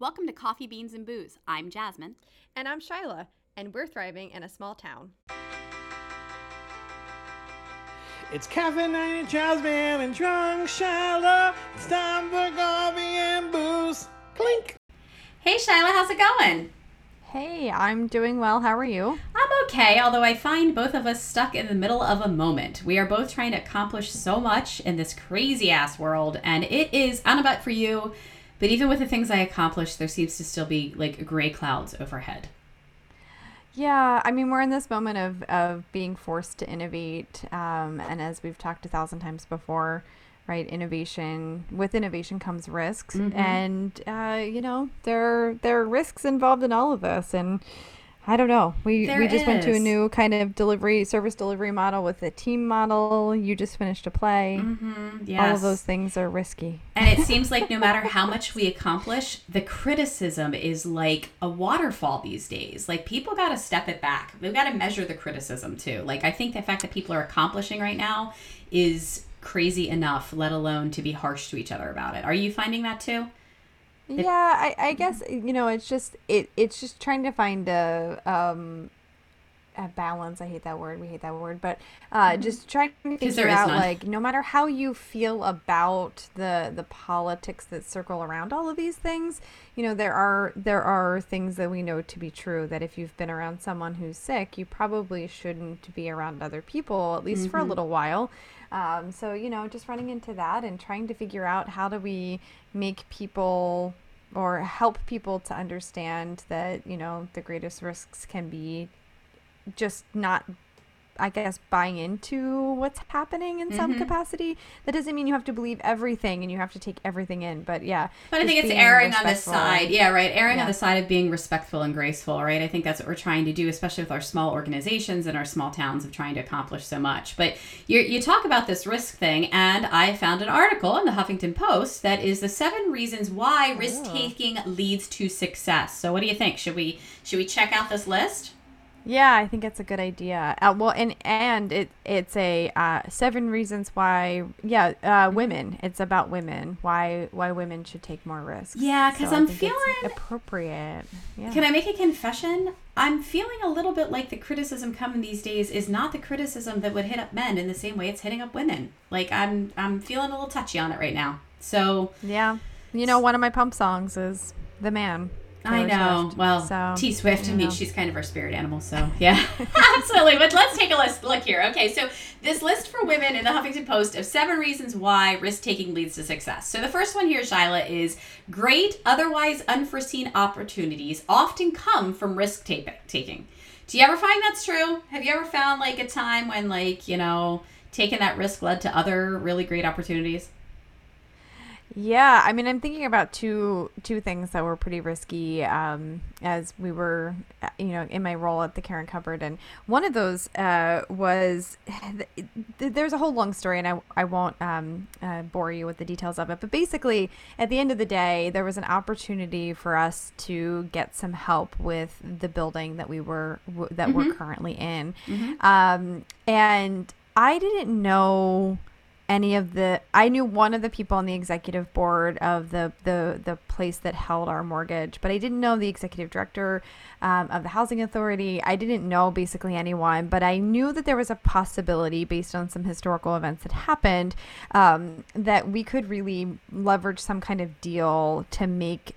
Welcome to Coffee, Beans, and Booze. I'm Jasmine. And I'm Shyla, and we're thriving in a small town. It's caffeine and Jasmine and drunk Shyla. It's time for coffee and booze. Clink. Hey, Shyla, how's it going? Hey, I'm doing well. How are you? I'm okay, although I find both of us stuck in the middle of a moment. We are both trying to accomplish so much in this crazy ass world, and it is, I don't know about for you, but even with the things I accomplish, there seems to still be like gray clouds overhead. Yeah, I mean, we're in this moment of, of being forced to innovate. Um, and as we've talked a thousand times before, right, innovation, with innovation comes risks. Mhm. And, uh, you know, there, there are risks involved in all of this. And I don't know. We, There we just went to a new kind of delivery, service delivery model with a team model. You just finished a play. Mm-hmm. Yes. All of those things are risky. And it seems like no matter how much we accomplish, the criticism is like a waterfall these days. Like people got to step it back. We've got to measure the criticism too. Like I think the fact that people are accomplishing right now is crazy enough, let alone to be harsh to each other about it. Are you finding that too? Yeah I, I guess you know it's just it it's just trying to find a um a balance. I hate that word. We hate that word. But uh just trying to figure out none. like no matter how you feel about the the politics that circle around all of these things you know there are there are things that we know to be true that if you've been around someone who's sick you probably shouldn't be around other people at least for a little while um, so you know just running into that and trying to figure out how do we make people or help people to understand that you know the greatest risks can be just not i guess buying into what's happening in some Mhm. capacity that doesn't mean you have to believe everything and you have to take everything in but yeah But I think it's erring on the side. Yeah, right. Erring on the side of being respectful and graceful, right? I think that's what we're trying to do, especially with our small organizations and our small towns of trying to accomplish so much. But you you talk about this risk thing, and I found an article in the Huffington Post that is the seven reasons why risk taking leads to success. So, what do you think? Should we should we check out this list? Yeah, I think it's a good idea. Uh, well, and and it it's a uh, seven reasons why. Yeah, uh, women. It's about women. Why why women should take more risks. Yeah, 'cause I I'm feeling- appropriate. Yeah. Can I make a confession? I'm feeling a little bit like the criticism coming these days is not the criticism that would hit up men in the same way it's hitting up women. Like I'm I'm feeling a little touchy on it right now. So yeah. You know, one of my pump songs is "The Man." I know. Swift. Well, So, T Swift. I mean, know. she's kind of our spirit animal. So yeah, absolutely. But let's take a list. Look here. Okay, so this list for women in the Huffington Post of seven reasons why risk taking leads to success. So the first one here, Shyla, is great, otherwise unforeseen opportunities often come from risk taking. Do you ever find that's true? Have you ever found like a time when like you know taking that risk led to other really great opportunities? Yeah, I mean, I'm thinking about two two things that were pretty risky um, as we were, uh, you know, in my role at the Caring Cupboard, and one of those uh, was th- th- there's a whole long story, and I I won't um, uh, bore you with the details of it, but basically, at the end of the day, there was an opportunity for us to get some help with the building that we were w- that we're currently in, um, and I didn't know any of the I knew one of the people on the executive board of the the the place that held our mortgage, but I didn't know the executive director um, of the housing authority. I didn't know basically anyone, but I knew that there was a possibility based on some historical events that happened um, that we could really leverage some kind of deal to make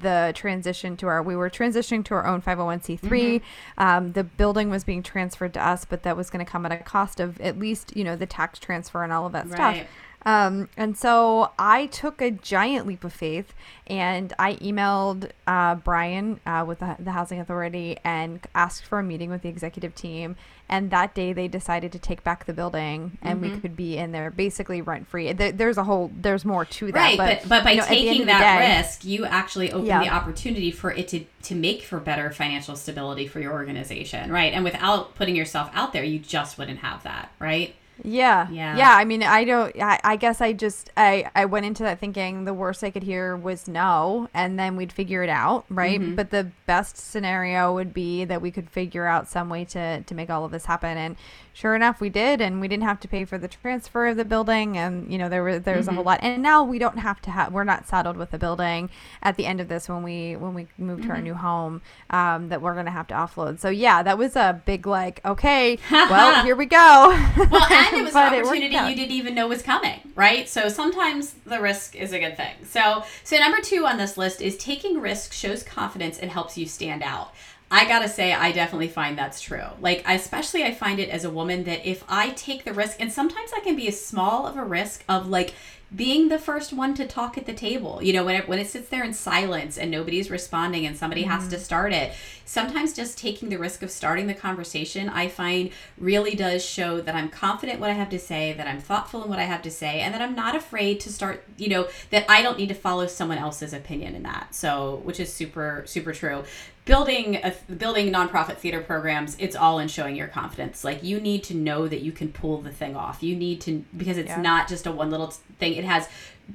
the transition to our we were transitioning to our own 501c3 um, the building was being transferred to us but that was going to come at a cost of at least you know the tax transfer and all of that Right. stuff um, and so I took a giant leap of faith and I emailed uh, Brian uh, with the, the Housing Authority and asked for a meeting with the executive team. And that day they decided to take back the building and we could be in there basically rent free. There, there's a whole, there's more to that. Right, but but, by you know, at the end taking that day- risk, you actually open Yeah. the opportunity for it to to make for better financial stability for your organization, right? And without putting yourself out there, you just wouldn't have that, right? Yeah. Yeah. Yeah. I mean, I don't, I, I guess I just, I, I went into that thinking the worst I could hear was no, and then we'd figure it out. Right. Mm-hmm. But the best scenario would be that we could figure out some way to, to make all of this happen. And sure enough, we did. And we didn't have to pay for the transfer of the building. And, you know, there was, there was Mm-hmm. a whole lot. And now we don't have to have, we're not saddled with a building at the end of this when we, when we move to our Mm-hmm. new home, um, that we're going to have to offload. So yeah, that was a big, like, okay, well, here we go. Well, and it was an opportunity you didn't even know was coming, right? So sometimes the risk is a good thing. So, so number two on this list is taking risks shows confidence and helps you stand out. I gotta say, I definitely find that's true. Like, especially I find it as a woman that if I take the risk, and sometimes that can be as small of a risk of like being the first one to talk at the table. You know, when it, when it sits there in silence and nobody's responding and somebody has mm-hmm. to start it, sometimes just taking the risk of starting the conversation, I find really does show that I'm confident what I have to say, that I'm thoughtful in what I have to say, and that I'm not afraid to start, you know, that I don't need to follow someone else's opinion in that. So, which is super super true building a building nonprofit theater programs it's all in showing your confidence like you need to know that you can pull the thing off you need to because it's Yeah. not just a one little thing it has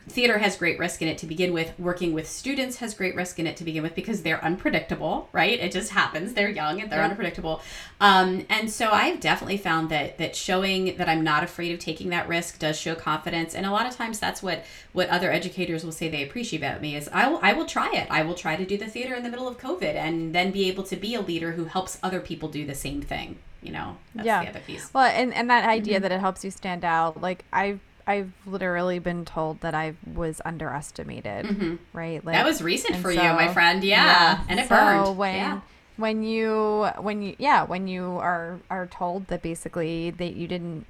theater has great risk in it to begin with. Working with students has great risk in it to begin with because they're unpredictable right? It just happens. They're young and they're Yeah. unpredictable. Um, and so i've definitely found that that showing that i'm not afraid of taking that risk does show confidence. And a lot of times that's what what other educators will say they appreciate about me is i will i will try it. I will try to do the theater in the middle of covid and then be able to be a leader who helps other people do the same thing you know? That's Yeah. the other piece. Well, and, and that idea Mm-hmm. that it helps you stand out, like I've I've literally been told that I was underestimated, right? Like Mm-hmm. that was recent for you my friend yeah, and it so burned when yeah when you when you yeah when you are are told that basically that you didn't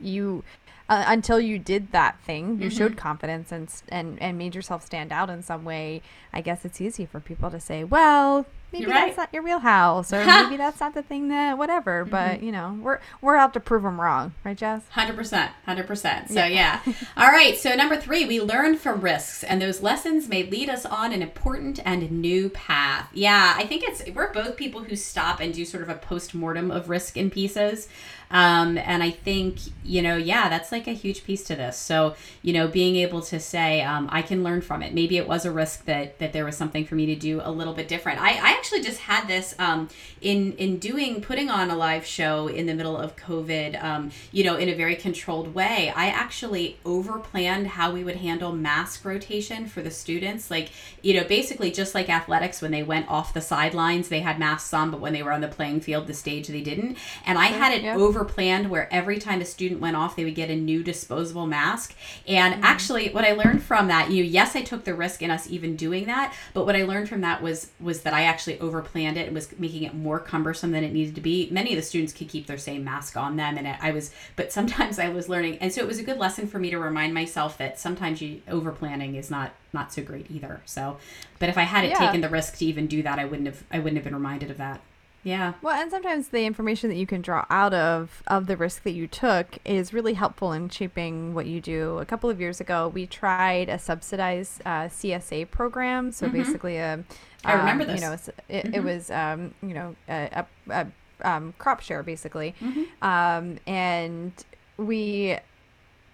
you uh, until you did that thing you Mm-hmm. showed confidence and and and made yourself stand out in some way i guess it's easy for people to say well maybe You're that's right. not your wheelhouse or maybe that's not the thing that whatever Mm-hmm. but you know we're we're out to prove them wrong right jess Hundred percent, hundred percent. So yeah. All right. So number three, we learn from risks, and those lessons may lead us on an important and new path. Yeah, I think it's we're both people who stop and do sort of a post mortem of risk in pieces. Um, and I think you know, yeah, that's like a huge piece to this. So you know, being able to say, um, I can learn from it. Maybe it was a risk that that there was something for me to do a little bit different. I, I actually just had this um, in in doing putting on a live show in the middle of COVID. Um, you know, in a very controlled way. I actually over planned how we would handle mask rotation for the students. Like, you know, basically just like athletics when they went off the sidelines, they had masks on, but when they were on the playing field, the stage, they didn't. And I had it yeah. over planned where every time a student went off, they would get a new disposable mask. And mm. actually, what I learned from that, you know, yes, I took the risk in us even doing that, but what I learned from that was was that I actually over planned it and was making it more cumbersome than it needed to be. Many of the students could keep their same mask on them, and I was, but sometimes I was learning, and so it was a good lesson for me to remind myself that sometimes you over planning is not not so great either. So, but if I hadn't Yeah. taken the risk to even do that, I wouldn't have I wouldn't have been reminded of that. Yeah. Well, and sometimes the information that you can draw out of of the risk that you took is really helpful in shaping what you do. A couple of years ago, we tried a subsidized uh, CSA program. So basically, a Mm-hmm. I remember um, this. You know, it, it was um, you know a, a, a um, crop share basically, Mm-hmm. um, and we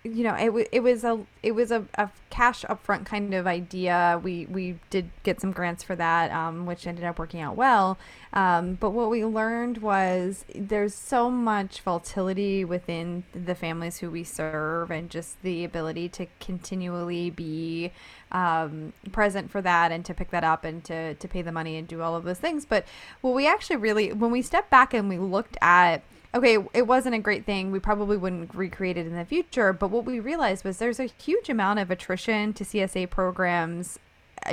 you know, it, it was a it was a, a cash upfront kind of idea. We we did get some grants for that, um, which ended up working out well. Um, but what we learned was there's so much volatility within the families who we serve, and just the ability to continually be um, present for that and to pick that up and to to pay the money and do all of those things. But what we actually really when we stepped back and we looked at okay, it wasn't a great thing. We probably wouldn't recreate it in the future. But what we realized was there's a huge amount of attrition to CSA programs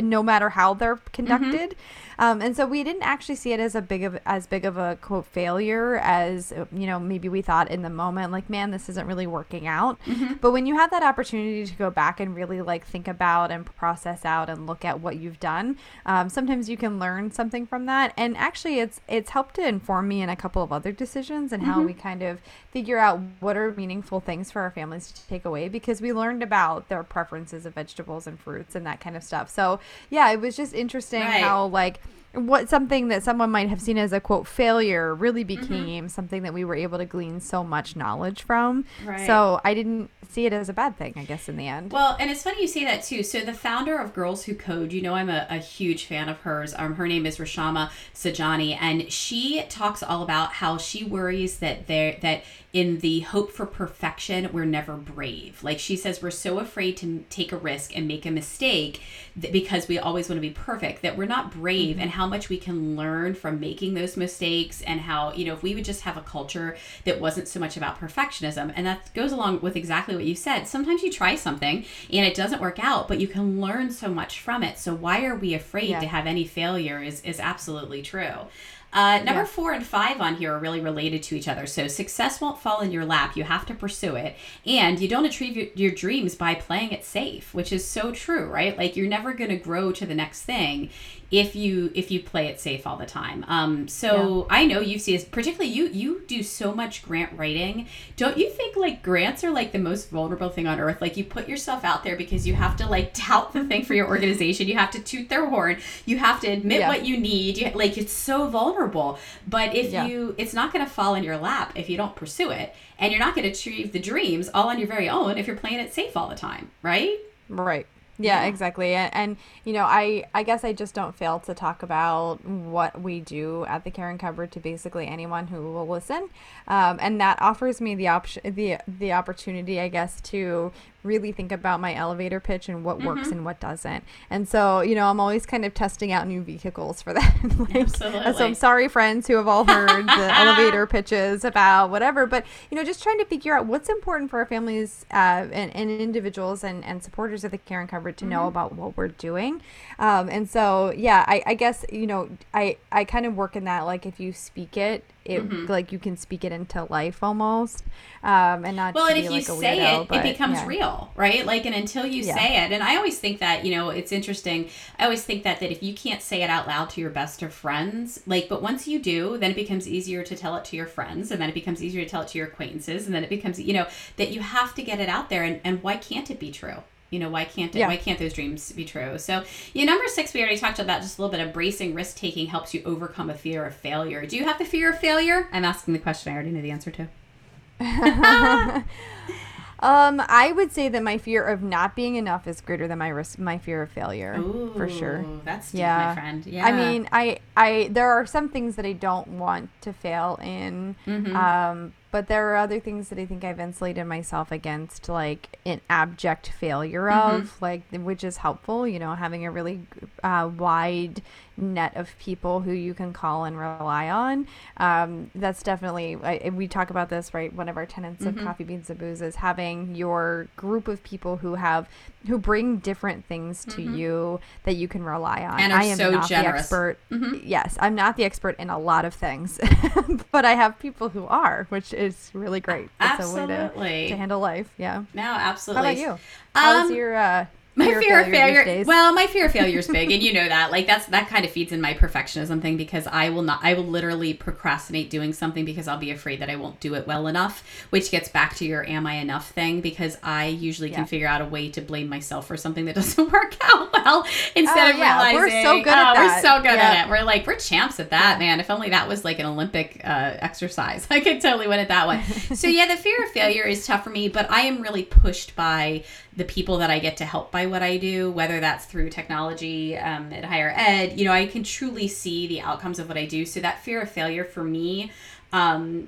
no matter how they're conducted. Um, and so we didn't actually see it as a big of as big of a quote failure as you know maybe we thought in the moment like man this isn't really working out. But when you have that opportunity to go back and really like think about and process out and look at what you've done um, sometimes you can learn something from that. And actually it's it's helped to inform me in a couple of other decisions and how we kind of figure out what are meaningful things for our families to take away because we learned about their preferences of vegetables and fruits and that kind of stuff. So yeah it was just interesting Right. how like what something that someone might have seen as a quote failure really Mm-hmm. became something that we were able to glean so much knowledge from. Right. So I didn't see it as a bad thing, I guess, in the end. Well, and it's funny you say that too. So the founder of Girls Who Code, you know, I'm a, a huge fan of hers. Um, her name is Reshma Saujani, and she talks all about how she worries that there that in the hope for perfection, we're never brave. Like she says, we're so afraid to take a risk and make a mistake that because we always want to be perfect that we're not brave, mm-hmm. and how much we can learn from making those mistakes, and how you know if we would just have a culture that wasn't so much about perfectionism, and that goes along with exactly what you said. Sometimes you try something and it doesn't work out, but you can learn so much from it. So why are we afraid Yeah. to have any failure? Is is absolutely true. Uh, number Yeah. four and five on here are really related to each other. So success won't fall in your lap. You have to pursue it, and you don't achieve your, your dreams by playing it safe, which is so true, right? Like you're never going to grow to the next thing if you if you play it safe all the time. Um, so I know you see, particularly you you do so much grant writing. Don't you think like grants are like the most vulnerable thing on earth? Like you put yourself out there because you have to like tout the thing for your organization. You have to toot their horn. You have to admit Yeah. what you need. You, like it's so vulnerable. But if Yeah. you, it's not going to fall in your lap if you don't pursue it, and you're not going to achieve the dreams all on your very own if you're playing it safe all the time, right? Right. Yeah, Yeah. exactly. And, and you know, I I guess I just don't fail to talk about what we do at the Caring Cupboard to basically anyone who will listen, um, and that offers me the option the the opportunity, I guess, to really think about my elevator pitch and what works Mm-hmm. and what doesn't. And so, you know, I'm always kind of testing out new vehicles for that. Like, Absolutely. So I'm sorry, friends who have all heard the elevator pitches about whatever, but you know, just trying to figure out what's important for our families uh, and, and individuals and, and supporters of the Caring Cupboard to know about what we're doing. Um, and so, yeah, I, I guess you know, I I kind of work in that like if you speak it, it like you can speak it into life almost, um, and not Well, and if you say weirdo, it, but, it becomes yeah. real, right? Like, and until you Yeah. say it, and I always think that, you know, it's interesting. I always think that that if you can't say it out loud to your best of friends, like, but once you do, then it becomes easier to tell it to your friends, and then it becomes easier to tell it to your acquaintances, and then it becomes, you know, that you have to get it out there. And, and why can't it be true? You know, why can't it? Yeah. Why can't those dreams be true? So, yeah, number six, we already talked about just a little bit. Embracing risk taking helps you overcome a fear of failure. Do you have the fear of failure? I'm asking the question I already know the answer to. Um, I would say that my fear of not being enough is greater than my risk, my fear of failure, for sure. That's deep, Yeah. my friend. Yeah. I mean, I, I, there are some things that I don't want to fail in, Mm-hmm. um, but there are other things that I think I've insulated myself against, like an abject failure Mm-hmm. of, like, which is helpful. You know, having a really uh, wide net of people who you can call and rely on. Um, that's definitely I, we talk about this right. One of our tenets Mm-hmm. of Coffee Beans and Booze is having your group of people who have who bring different things to you that you can rely on. Mm-hmm. And I am so not generous. the expert. Yes, I'm not the expert in a lot of things, but I have people who are, which is really great. It's a way to, Absolutely. to handle life. Yeah. No, absolutely. How about you? How's Um, your uh, my fear, of these failure. days? Well, my fear of failure is big, and you know that. Like that's that kind of feeds in my perfectionism thing because I will not. I will literally procrastinate doing something because I'll be afraid that I won't do it well enough. Which gets back to your "Am I enough?" thing because I usually can figure out a way to blame myself for something that doesn't work out well instead Oh, of yeah. We're so good at oh, that. We're so good Yeah. at it. We're like we're champs at that, man. If only that was like an Olympic uh, exercise, I could totally win it that way. so yeah, the fear of failure is tough for me, but I am really pushed by the people that I get to help by what I do, whether that's through technology um, at higher ed. You know, I can truly see the outcomes of what I do. So that fear of failure for me. Um,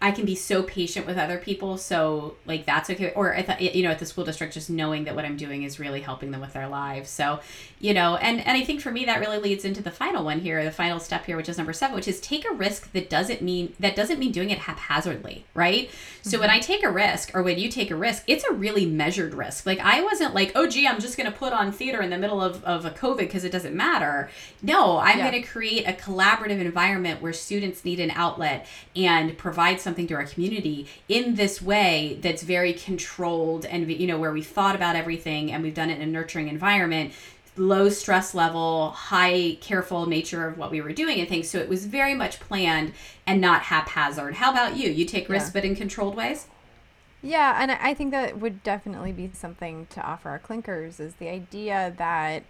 I can be so patient with other people, so like that's okay. Or at the, you know, at the school district, just knowing that what I'm doing is really helping them with their lives. So, you know, and and I think for me that really leads into the final one here, the final step here, which is number seven, which is take a risk that doesn't mean that doesn't mean doing it haphazardly, right? So when mm-hmm. I take a risk, or when you take a risk, it's a really measured risk. Like I wasn't like, oh gee, I'm just going to put on theater in the middle of of a COVID because it doesn't matter. No, I'm Yeah. going to create a collaborative environment where students need an outlet and provide something to our community in this way that's very controlled and you know where we thought about everything and we've done it in a nurturing environment low stress level high careful nature of what we were doing and things. So it was very much planned and not haphazard. How about you? You take risks Yeah. but in controlled ways? Yeah, and I think that would definitely be something to offer our clinkers is the idea that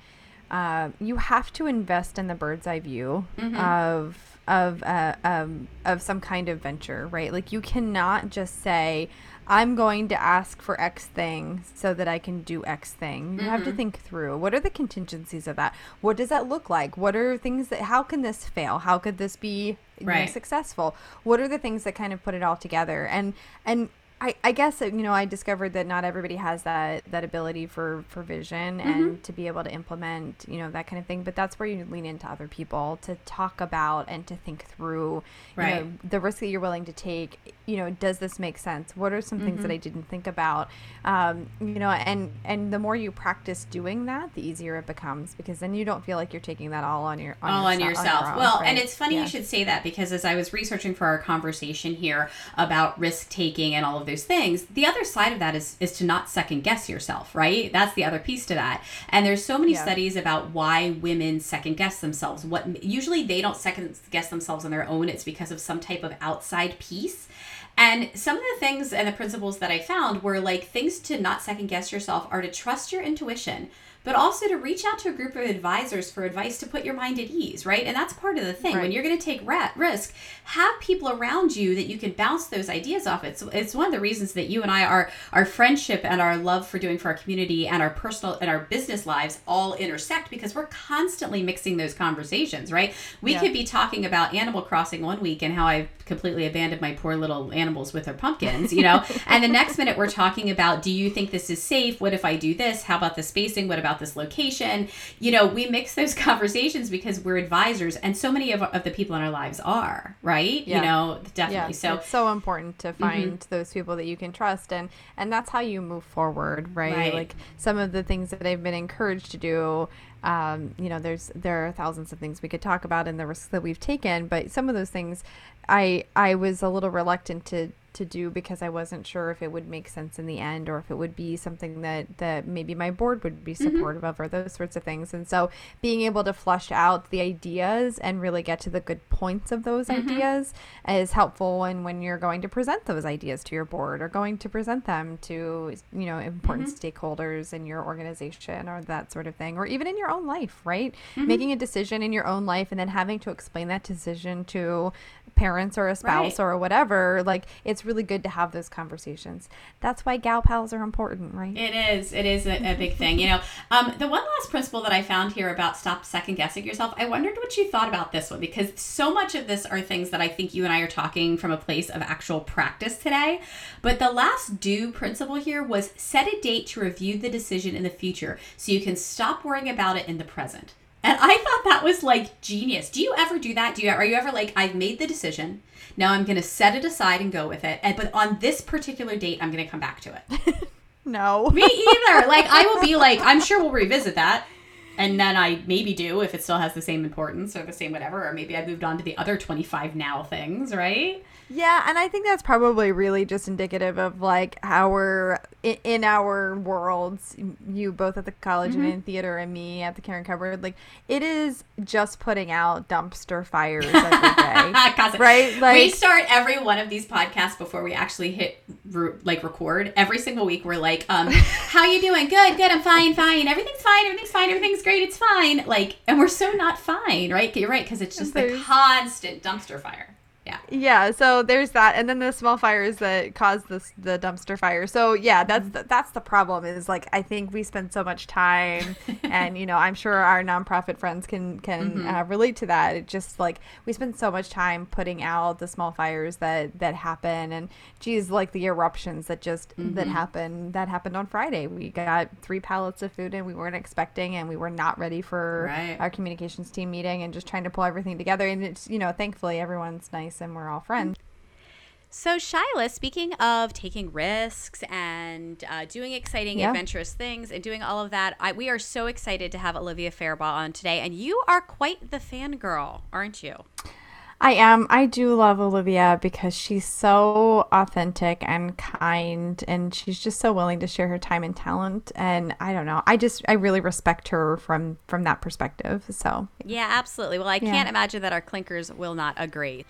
uh, you have to invest in the bird's eye view of of uh, um, of some kind of venture, right? Like you cannot just say, "I'm going to ask for X thing so that I can do X thing." You have to mm-hmm. think through what are the contingencies of that. What does that look like? What are things that? How can this fail? How could this be you know, successful? What are the things that kind of put it all together? And and I, I guess you know I discovered that not everybody has that that ability for for vision Mm-hmm. and to be able to implement you know that kind of thing. But that's where you lean into other people to talk about and to think through you Right. know, the risk that you're willing to take. You know, does this make sense? What are some things Mm-hmm. that I didn't think about? Um, you know, and and the more you practice doing that, the easier it becomes because then you don't feel like you're taking that all on your on all on yourse- yourself. your own, well, and it's funny Yeah. you should say that because as I was researching for our conversation here about risk taking and all of those things, the other side of that is is to not second guess yourself, right? That's the other piece to that. And there's so many Yeah. studies about why women second guess themselves. What usually they don't second guess themselves on their own. It's because of some type of outside piece. And some of the things and the principles that I found were like things to not second guess yourself are to trust your intuition, but also to reach out to a group of advisors for advice to put your mind at ease, right? And that's part of the thing. When you're going to take risk, have people around you that you can bounce those ideas off. It's it's one of the reasons that you and I are our friendship and our love for doing for our community and our personal and our business lives all intersect because we're constantly mixing those conversations, right? We Yeah. could be talking about Animal Crossing one week and how I've completely abandoned my poor little animals with their pumpkins, you know? and the next minute we're talking about do you think this is safe? What if I do this? How about the spacing? What about this location? You know, we mix those conversations because we're advisors and so many of, of the people in our lives are, right? Yeah. You know, definitely. Yeah, so it's so important to mm-hmm. find those people that you can trust, and and that's how you move forward, right? Right. Like some of the things that I've been encouraged to do. Um, you know, there's there are thousands of things we could talk about and the risks that we've taken, but some of those things, I I was a little reluctant to to do because I wasn't sure if it would make sense in the end or if it would be something that that maybe my board would be mm-hmm. supportive of or those sorts of things. And so being able to flush out the ideas and really get to the good points of those mm-hmm. ideas is helpful when when you're going to present those ideas to your board or going to present them to you know important mm-hmm. stakeholders in your organization or that sort of thing or even in your own life right making a decision in your own life and then having to explain that decision to parents or a spouse Right. or whatever like it's really good to have those conversations that's why gal pals are important right It is. It is a, a big thing. You know, um, the one last principle that I found here about stop second guessing yourself, I wondered what you thought about this one because so much of this are things that I think you and I are talking from a place of actual practice today. But the last do principle here was set a date to review the decision in the future so you can stop worrying about it in the present. And I thought that was like genius. Do you ever do that? Do you are you ever like I've made the decision. Now I'm going to set it aside and go with it. And but on this particular date I'm going to come back to it. no Me either. Like I will be like, I'm sure we'll revisit that. And then I maybe do if it still has the same importance or the same whatever, or maybe I moved on to the other 25 now things, right? Yeah, and I think that's probably really just indicative of like our in our worlds, you both at the college Mm-hmm. and in theater, and me at the Caring Cupboard. Like it is just putting out dumpster fires every day, right? we start every one of these podcasts before we actually hit re- like record. Every single week, we're like, um, "How you doing? Good, good. I'm fine, fine. Everything's fine. Everything's fine. Everything's great. It's fine." Like, and we're so not fine, right? You're right because it's just the constant dumpster fire. Yeah. yeah, so there's that, and then the small fires that cause this the dumpster fire. So yeah, that's the, that's the problem. Is like I think we spend so much time, and you know I'm sure our nonprofit friends can can uh, relate to that. It just like we spend so much time putting out the small fires that that happen, and geez, like the eruptions that just that happened that happened on Friday. We got three pallets of food, and we weren't expecting, and we were not ready for Right. our communications team meeting, and just trying to pull everything together. And it's you know thankfully everyone's nice and we're all friends. So, Shyla, speaking of taking risks and uh, doing exciting, Yeah. adventurous things and doing all of that, I, we are so excited to have Olivia Fairbaugh on today. And you are quite the fangirl, aren't you? I am. I do love Olivia because she's so authentic and kind and she's just so willing to share her time and talent and I don't know. I just I really respect her from from that perspective. So, Yeah, absolutely. Well, I Yeah. can't imagine that our clinkers will not agree.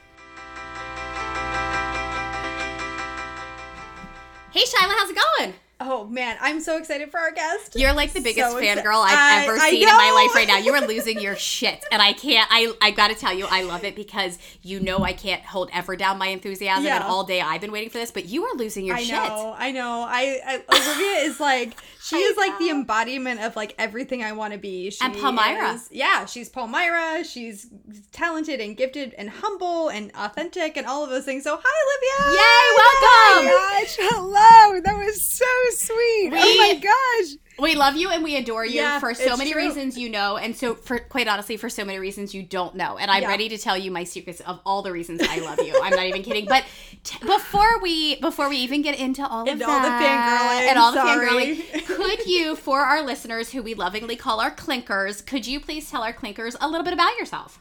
Hey, Shyla, how's it going? Oh man, I'm so excited for our guest. You're like the biggest So fangirl I've I- ever I seen in my life right now. You are losing your shit. And I can't I I gotta tell you, I love it because you know I can't hold ever down my enthusiasm Yeah. and all day I've been waiting for this, but you are losing your I shit. know, I know. I, I Olivia is like she is like the embodiment of like everything I want to be. She And Palmyra. is- yeah, she's Palmyra. She's talented and gifted and humble and authentic and all of those things. So hi, Olivia. Yay, welcome! Oh gosh, hello. That was so sweet. We- oh my gosh. We love you and we adore you Yeah, for so many true. reasons you know, and so for quite honestly, for so many reasons you don't know. And I'm Yeah. ready to tell you my secrets of all the reasons I love you. I'm not even kidding. But t- before we before we even get into all of all the that and all the sorry. fangirling, could you, for our listeners who we lovingly call our clinkers, could you please tell our clinkers a little bit about yourself?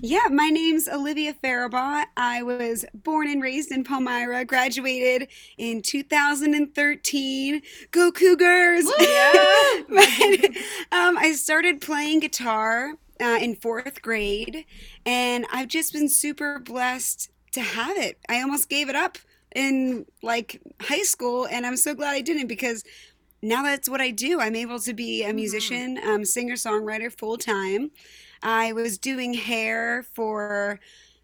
Yeah, my name's Olivia Faribaugh. I was born and raised in Palmyra, graduated in 2013. Go Cougars! Yeah. But, um, I started playing guitar uh, in fourth grade, and I've just been super blessed to have it. I almost gave it up in like high school, and I'm so glad I didn't because now that's what I do. I'm able to be a musician, um, singer songwriter full time. I was doing hair for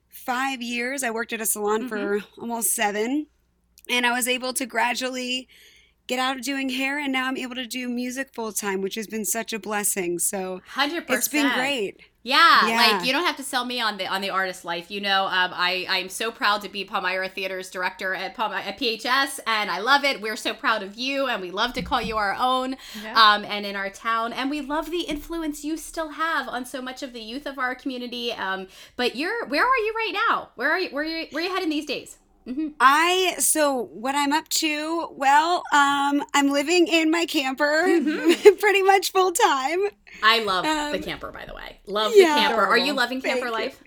five years. I worked at a salon mm-hmm. for almost seven, and I was able to gradually get out of doing hair, and now I'm able to do music full time, which has been such a blessing. So 100%. it's been great. Yeah, Yeah. like you don't have to sell me on the on the artist life. You know, um, I I'm so proud to be Palmyra Theater's director at Palmy- at PHS, and I love it. We're so proud of you, and we love to call you our own, Yeah. um, and in our town, and we love the influence you still have on so much of the youth of our community. Um, but you're where are you right now? Where are you? Where are you, where are you heading these days? I so what I'm up to, well, um, I'm living in my camper pretty much full time. I love the Um, camper, by the way. Love yeah. the camper. Are you loving camper Thank you. life?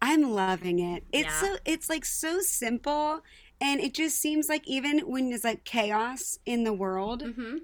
I'm loving it. It's Yeah. so it's like so simple and it just seems like even when there's like chaos in the world, Mm-hmm.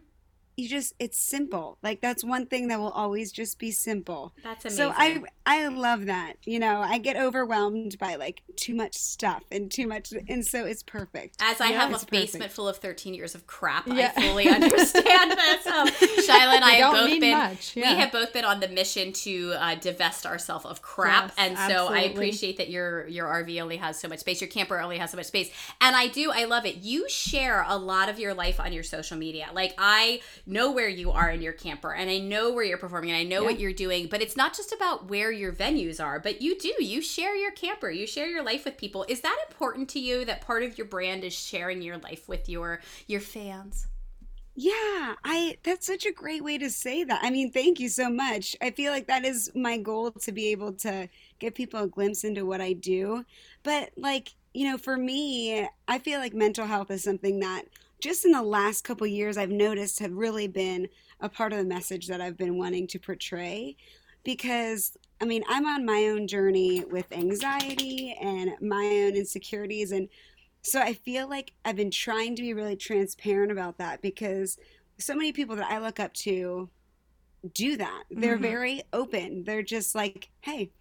You just it's simple. Like that's one thing that will always just be simple. That's amazing. So I I love that. You know, I get overwhelmed by like too much stuff and too much and so it's perfect. As I Yeah, have a it's basement full of 13 years of crap, Yeah. I fully understand this. Um, Shyla and I have both been much, we have both been on the mission to uh, divest ourselves of crap, Yes, and so I appreciate that your your RV only has so much space, your camper only has so much space, and I do I love it. You share a lot of your life on your social media. Like I know where you are in your camper, and I know where you're performing, and I know what you're doing. But it's not just about where your venues are, but you do you share your camper, you share your life with people. Is that important to you? That part of your brand is sharing your life with your your fans. Yeah, I that's such a great way to say that. I mean, thank you so much. I feel like that is my goal to be able to give people a glimpse into what I do. But like, you know, for me, I feel like mental health is something that just in the last couple years I've noticed have really been a part of the message that I've been wanting to portray because I mean, I'm on my own journey with anxiety and my own insecurities and so I feel like I've been trying to be really transparent about that because so many people that I look up to do that. They're Mhm. very open. They're just like, "Hey,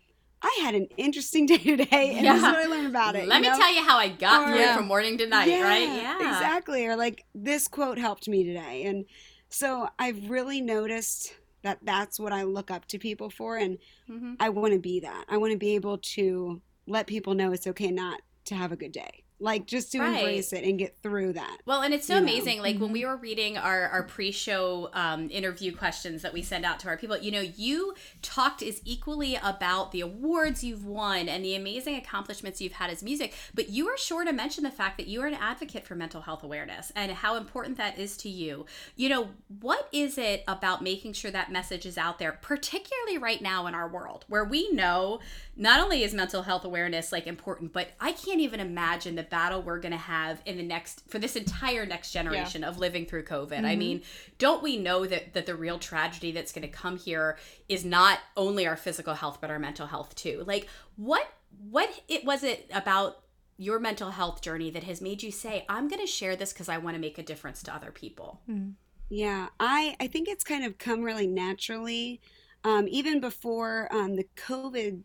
I had an interesting day today, and this is what I learned about it." Let you me know? tell you how I got Or- through Yeah. from morning to night, right? Yeah, exactly. Or like this quote helped me today, and so I've really noticed that that's what I look up to people for, and hmm I want to be that. I want to be able to let people know it's okay not to have a good day, like just to Right. embrace it and get through that. Well, and it's so you know. amazing. Like when Mhm. we were reading our, our pre show um, interview questions that we send out to our people, you know, you talked as equally about the awards you've won and the amazing accomplishments you've had as music, but you were sure to mention the fact that you are an advocate for mental health awareness and how important that is to you. You know, what is it about making sure that message is out there, particularly right now in our world where we know not only is mental health awareness like important, but I can't even imagine the battle we're going to have in the next for this entire next generation of living through COVID. I mean, don't we know that that the real tragedy that's going to come here is not only our physical health but our mental health too. Like what what it was it about your mental health journey that has made you say, I'm going to share this because I want to make a difference to other people? Yeah, I I think it's kind of come really naturally. Um, even before um, the COVID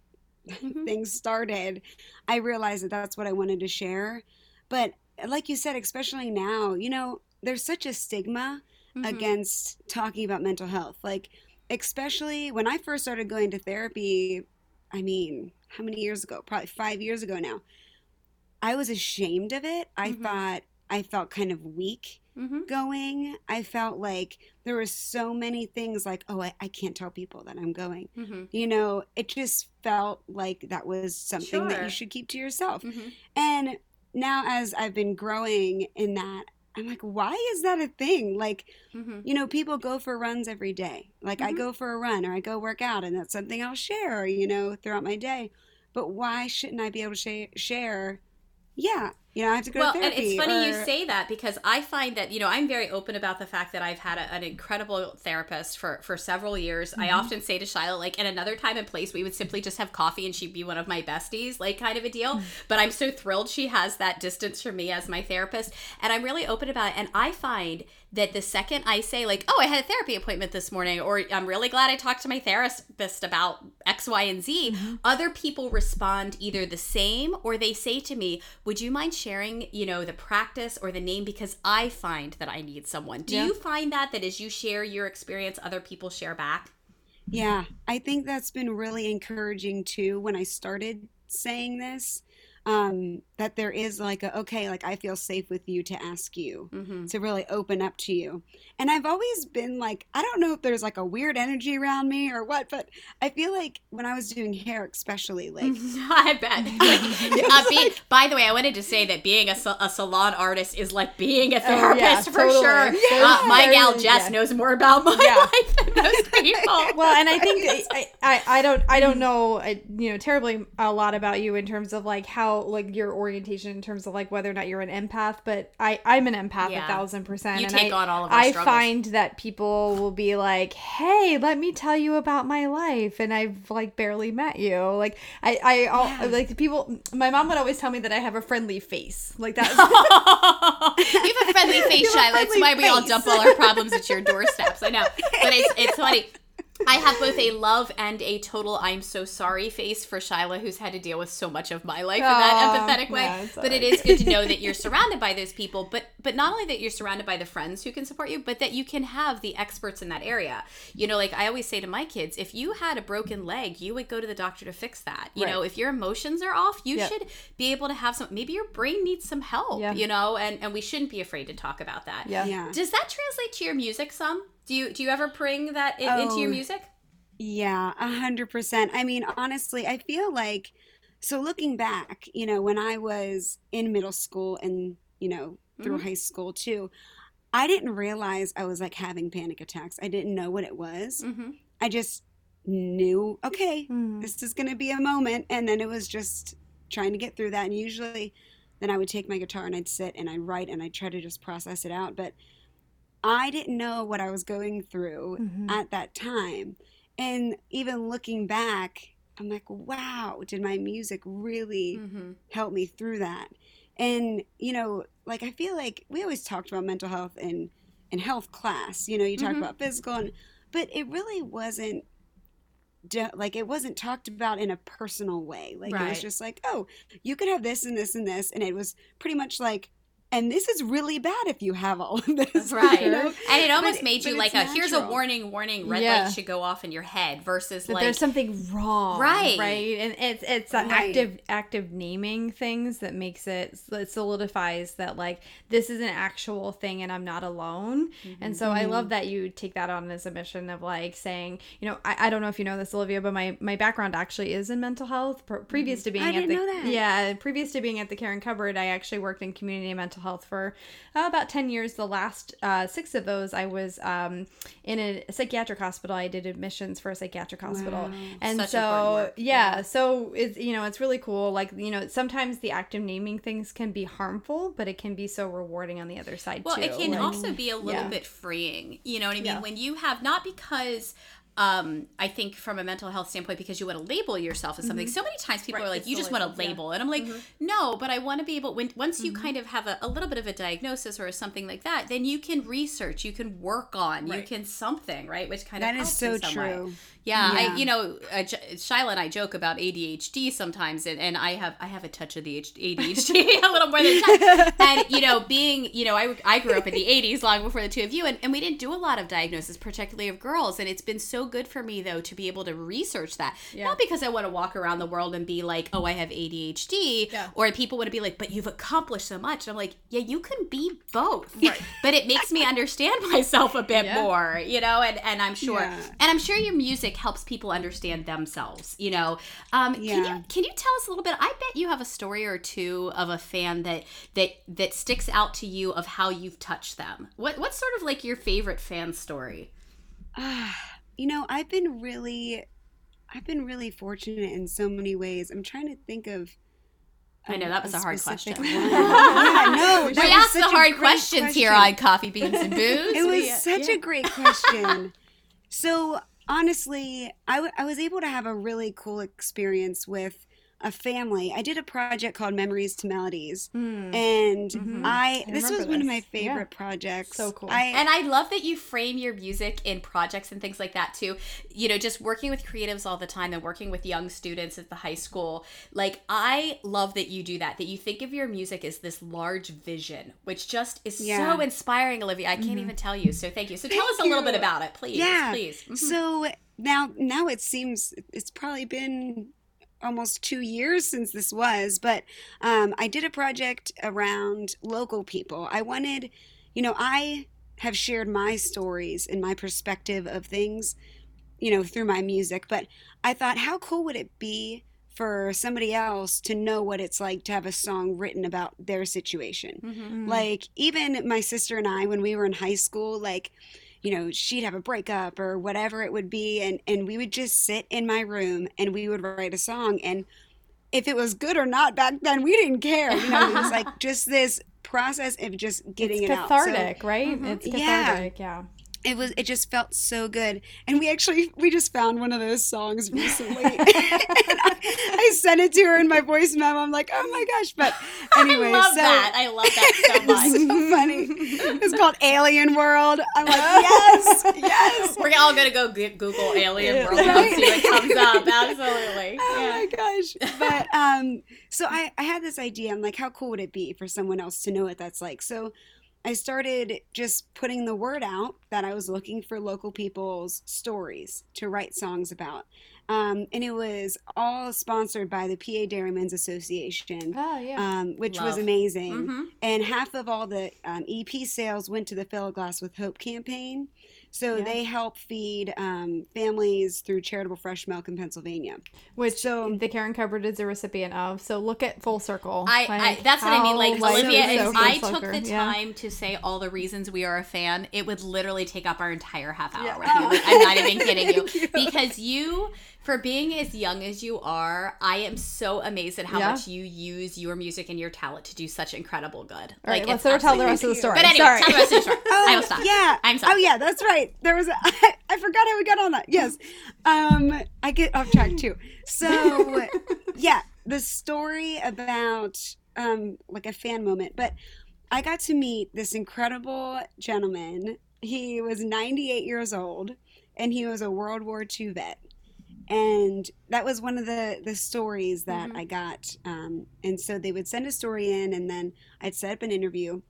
Mhm. thing started, I realized that that's what I wanted to share. But like you said, especially now, you know, there's such a stigma Mhm. against talking about mental health. Like, especially when I first started going to therapy, I mean, how many years ago? Probably five years ago now. I was ashamed of it. I Mhm. thought I felt kind of weak Mhm. going. I felt like there were so many things like, oh, I, I can't tell people that I'm going. Mhm. You know, it just felt like that was something that you should keep to yourself. Mhm. And now, as I've been growing in that, I'm like, why is that a thing? Like, Mhm. you know, people go for runs every day. Like, I Mhm. go for a run or I go work out, and that's something I'll share, you know, throughout my day. But why shouldn't I be able to sh- share? Yeah, you know, I have to go well, to and therapy. it's funny you say that because I find that you know I'm very open about the fact that I've had a, an incredible therapist for for several years. I mm-hmm. often say to Shyla, like in another time and place, we would simply just have coffee and she'd be one of my besties, like kind of a deal. Mm. But I'm so thrilled she has that distance from me as my therapist, and I'm really open about it. And I find that the second I say like, "Oh, I had a therapy appointment this morning," or "I'm really glad I talked to my therapist about X, Y, and Z," mm-hmm. other people respond either the same or they say to me, "Would you mind sharing, you know, the practice or the name because I find that I need someone." Do Yeah. you find that that as you share your experience, other people share back? Yeah, I think that's been really encouraging too when I started saying this. Um, that there is like a okay, like I feel safe with you to ask you Mm-hmm. to really open up to you. And I've always been like, I don't know if there's like a weird energy around me or what, but I feel like when I was doing hair, especially, like I bet. Like, uh, be- by the way, I wanted to say that being a, a salon artist is like being a Oh, yeah, therapist for totally. sure. Yeah. Uh, my gal Jess yeah. knows more about my Yeah. life than most people. well and i think I, I i don't i don't know uh, you know terribly a lot about you in terms of like how like your orientation in terms of like whether or not you're an empath but i i'm an empath Yeah. a thousand percent You and take I, on all of our i struggles. find that people will be like hey let me tell you about my life and i've like barely met you like i i all, like people my mom would always tell me that i have a friendly face like that's you have a friendly face, Shyla. That's why we all dump all our problems at your doorsteps. I know, but it's it's funny. I have both a love and a total I'm so sorry face for Shyla, who's had to deal with so much of my life in that Aw, empathetic way. yeah, it's but it alright. is good to know that you're surrounded by those people, but but not only that you're surrounded by the friends who can support you, but that you can have the experts in that area. You know, like I always say to my kids, if you had a broken leg, you would go to the doctor to fix that. You Right. know, if your emotions are off, you Yep. should be able to have some maybe your brain needs some help, Yeah. you know, and and we shouldn't be afraid to talk about that. yeah yeah. Does that translate to your music some? Do you do you ever bring that in, into your Oh. music? Yeah, a hundred percent. I mean, honestly, I feel like so looking back, you know, when I was in middle school and, you know, through Mhm. high school too, I didn't realize I was like having panic attacks. I didn't know what it was. Mm-hmm. I just knew, okay, Mhm. this is going to be a moment. And then it was just trying to get through that. And usually then I would take my guitar and I'd sit and I'd write and I'd try to just process it out. But I didn't know what I was going through Mhm. at that time. And even looking back, I'm like, wow, did my music really Mm-hmm. help me through that? And, you know, like I feel like we always talked about mental health in in health class. You know, you talk Mhm. about physical and but it really wasn't like it wasn't talked about in a personal way. Like it was just like, oh, you could have this and this and this and it was pretty much like and this is really bad if you have all of this. Right. you know? And it almost But- made you like a here's a warning, warning, red Yeah. light should go off in your head versus that like there's something wrong Right. right and it's it's that Right. active active naming things that makes it it solidifies that like this is an actual thing and i'm not alone and so i Mm-hmm. love that you take that on as a mission of like saying you know i, I don't know if you know this olivia but my my background actually is in mental health Pre- previous to being Mm-hmm. I at didn't the know that. yeah previous to being at the caring cupboard i actually worked in community mental health for uh, about 10 years the last uh, six of those i was um, in a psychiatric hospital i did admissions for a psychiatric hospital Wow. and Such so work. yeah, so it's you know it's really cool like you know sometimes the act of naming things can be harmful but it can be so rewarding on the other side Well, too it can like- also be a little Yeah. bit freeing. You know what I mean? Yeah. When you have not because um I think from a mental health standpoint because you want to label yourself as something. So many times people Mm-hmm. Right, are like you just want to labels, yeah. Mm-hmm. label. And I'm like, "No, but I want to be able when once you kind of have a, a little bit of a diagnosis or something like that, then you can research, you can work on, you can something, right? Which kind That of is so some way. Yeah, Yeah. I you know, uh, Shyla and I joke about ADHD sometimes, and, and I have I have a touch of the ADHD, a little more than that. And you know, being you know, I, I grew up in the '80s, long before the two of you, and, and we didn't do a lot of diagnosis, particularly of girls. And it's been so good for me though to be able to research that, not because I want to walk around the world and be like, oh, I have ADHD, Yeah. or people want to be like, but you've accomplished so much. And I'm like, yeah, you can be both, but it makes me understand myself a bit Yeah. more, you know, and and I'm sure Yeah. and I'm sure your music helps people understand themselves. You know, um, can you can you tell us a little bit? I bet you have a story or two of a fan that that that sticks out to you of how you've touched them. What what's sort of like your favorite fan story? Ah, you know, I've been really, I've been really fortunate in so many ways. I'm trying to think of. I know, that was a hard question. yeah, no, We that was ask the hard questions here question. on Coffee Beans and Booze. It was We- such yeah. a great question. so honestly, I, w- I was able to have a really cool experience with a family. I did a project called Memories to Melodies, Mm. and Mhm. I I this was remember one of my this. Yeah. favorite projects. So cool. I, And I love that you frame your music in projects and things like that too. You know, just working with creatives all the time and working with young students at the high school. Like, I love that you do that, that you think of your music as this large vision, which just is so inspiring, Olivia. I can't even tell you. So thank you. So tell us a little you. bit about it, please. Yeah. Please. Mhm. So now now it seems it's probably been almost two years since this was, but um, I did a project around local people. I wanted, you know, I have shared my stories and my perspective of things, you know, through my music, but I thought, how cool would it be for somebody else to know what it's like to have a song written about their situation? Mhm. Like even my sister and I, when we were in high school, like you know, she'd have a breakup or whatever it would be, and and we would just sit in my room and we would write a song, and if it was good or not back then, we didn't care. You know, it was like just this process of just getting it's it out. So cathartic, right? Mhm. It's Yeah. cathartic, yeah. It was. It just felt so good, and we actually we just found one of those songs recently. and I, I sent it to her in my voice memo. I'm like, oh my gosh! But anyway, I love so that. I love that so much. it's so funny. It's called Alien World. I'm like, yes, yes. We're all gonna go g- Google Alien. World and see what comes up. Absolutely. Oh Yeah. my gosh. But um so I I had this idea. I'm like how cool would it be for someone else to know what that's like. So I started just putting the word out that I was looking for local people's stories to write songs about. Um, and it was all sponsored by the PA Dairymen's Association, Oh, yeah. um, which was Love. amazing. Mhm. And half of all the um, EP sales went to the Fill a Glass with Hope campaign. So Yeah. they help feed um, families through charitable fresh milk in Pennsylvania. Which so- the Caring Cupboard is a recipient of. So look at full circle. I, I that's what I mean. Like Olivia, is so if I took circle. the Yeah. time to say all the reasons we are a fan, it would literally take up our entire half hour Yeah. with you. Like, I'm not even kidding you. You. Because you, for being as young as you are, I am so amazed at how Yeah. much you use your music and your talent to do such incredible good. All right, like, let's let her tell the rest of the story. But anyway, Sorry. tell the rest of the story. I Oh, will stop. yeah. I'm sorry. Oh, yeah, that's right. There was, a, I, I forgot how we got on that. Yes. Um, I get off track too. So, yeah, the story about um, like a fan moment, but I got to meet this incredible gentleman. He was 98 years old and he was a World War II vet. And that was one of the, the stories that Mhm. I got. Um, and so they would send a story in, and then I'd set up an interview.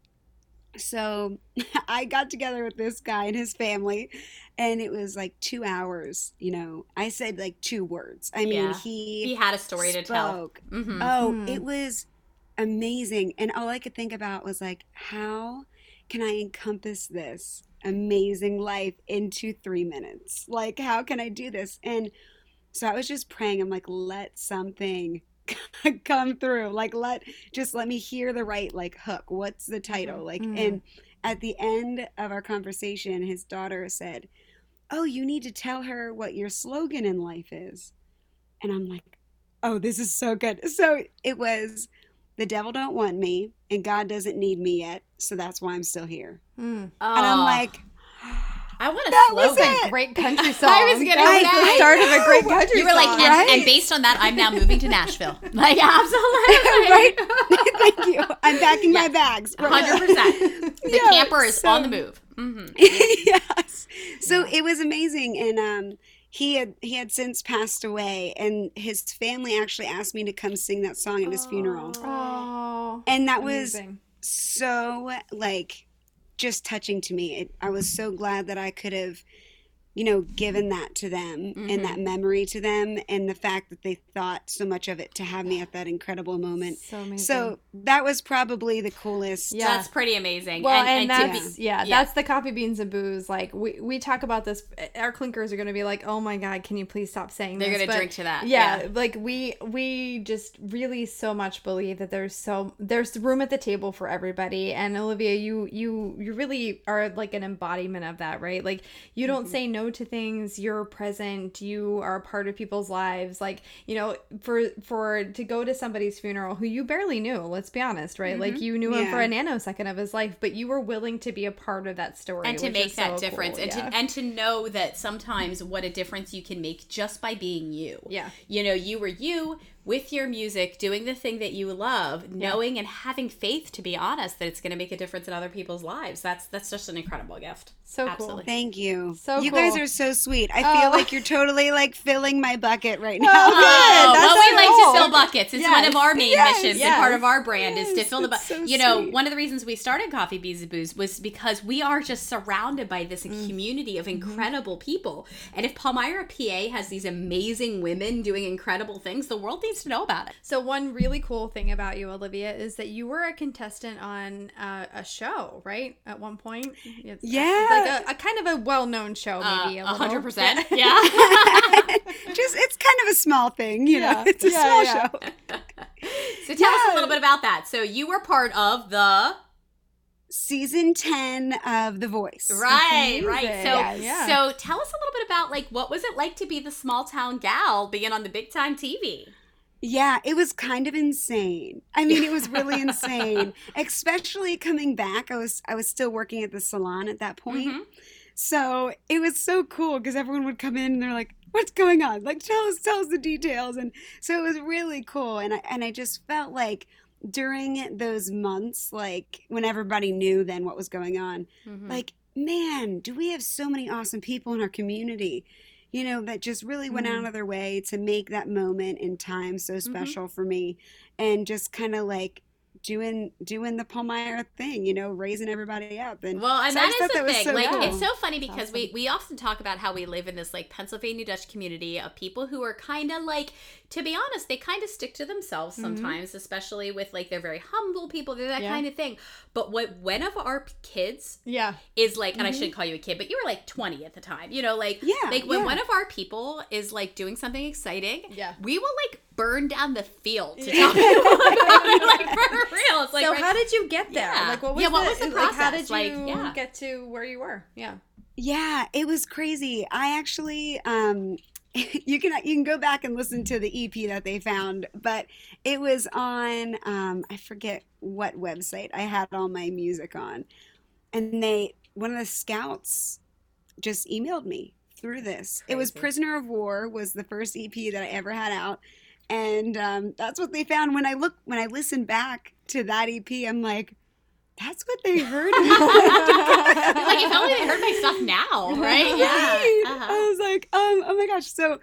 So I got together with this guy and his family, and it was like two hours. You know, I said like two words. I mean, Yeah. he, He had a story to tell. spoke. hmm Oh, Hmm. it was amazing. And all I could think about was like, how can I encompass this amazing life into three minutes? Like, how can I do this? And so I was just praying. I'm like, let something come through. Like, let just let me hear the right like hook. What's the title? Like, Mm. and at the end of our conversation, his daughter said, Oh, you need to tell her what your slogan in life is. And I'm like, oh, this is so good. So it was, the devil don't want me, and God doesn't need me yet, so that's why I'm still here. Mm. And I'm like, I want a that was slogan. Great country song. I was gonna that the start of a great country You were like, song. and, Right? and based on that, I'm now moving to Nashville. Like, absolutely. right? Thank you. I'm packing my bags. Hundred percent. The Yeah, camper is so- on the move. Mm-hmm. yes. So it was amazing, and um, he had he had since passed away, and his family actually asked me to come sing that song at his funeral, Oh, and that was so like just touching to me. It, I was so glad that I could have, you know, given that to them and that memory to them, and the fact that they thought so much of it to have me at that incredible moment. so amazing. So that was probably the coolest. Yeah. That's pretty amazing. Well, and, to that's be- yeah, yeah. that's the coffee beans and booze. Like we we talk about this. Our clinkers are going to be like, oh my god, can you please stop saying They're this? gonna But drink to that, Yeah, yeah. like we we just really so much believe that there's so there's room at the table for everybody. And Olivia, you you you really are like an embodiment of that, right? Like you don't Mm-hmm. say no to things. You're present. You are a part of people's lives. Like you know, for for to go to somebody's funeral who you barely knew. Let's be honest, right? Like Mm-hmm. you knew him for a nanosecond of his life, but you were willing to be a part of that story and to make that so difference cool, and yeah. to and to know that sometimes what a difference you can make just by being you Yeah. you know you were you with your music doing the thing that you love knowing and having faith to be honest that it's going to make a difference in other people's lives that's that's just an incredible gift So cool. Thank you. So you guys are so sweet. I Oh. feel like you're totally like filling my bucket right now. Oh, good. Oh, That's well, we our like goal. to fill buckets. It's one of our main Yes. missions. Yes. And part of our brand is to fill the bucket. so you know, sweet. one of the reasons we started Coffee Beans and Booze was because we are just surrounded by this Mm. community of Mm-hmm. incredible people. And if Palmyra, PA has these amazing women doing incredible things, the world needs to know about it. So one really cool thing about you, Olivia, is that you were a contestant on uh, a show, right? At one point, It's- Yeah. like a, a kind of a well-known show, maybe Uh, a A little. hundred percent. Yeah. Just it's kind of a small thing, you Yeah. know. It's a Yeah, small yeah. show. So tell us a little bit about that. So you were part of the Season 10 of The Voice. Right, right. So, Yeah, yeah. so tell us a little bit about like what was it like to be the small town gal being on the big time TV? Yeah, it was kind of insane. I mean, it was really insane, especially coming back. I was I was still working at the salon at that point. Mhm. So it was so cool because everyone would come in and they're like, "What's going on? Like, tell us, tell us the details." And so it was really cool. And I and I just felt like during those months, like when everybody knew then what was going on, Mhm. like, man, do we have so many awesome people in our community? You know, that just really went out mm-hmm. of their way to make that moment in time so mm-hmm. special for me and just kind of like doing doing the Palmyra thing, you know, raising everybody up. And Well, and so I that just is the that thing. so like, cool. it's so funny because we we often talk about how we live in this like Pennsylvania Dutch community of people who are kind of like, to be honest, they kind of stick to themselves mm-hmm. sometimes, especially with like they're very humble people, they're that Yeah. kind of thing. But what one of our kids Yeah. is like, and I mm-hmm. shouldn't call you a kid, but you were like 20 at the time, you know, like, Yeah, like when yeah. one of our people is like doing something exciting, Yeah. we will like burn down the field to tell people about like for real. It's like, so right- how did you get there? Yeah. Like what was Yeah, what the, was the like how process? did Like, you yeah. get to where you were? Yeah. Yeah, it was crazy. I actually um you can you can go back and listen to the EP that they found, but it was on um I forget what website I had all my music on. And they one of the scouts just emailed me through this. It was Prisoner of War was the first EP that I ever had out. And um, that's what they found when I look when I listen back to that EP. I'm like, that's what they heard. like if only they heard my stuff now, right? Yeah. I Uh-huh. was like, um, oh my gosh. So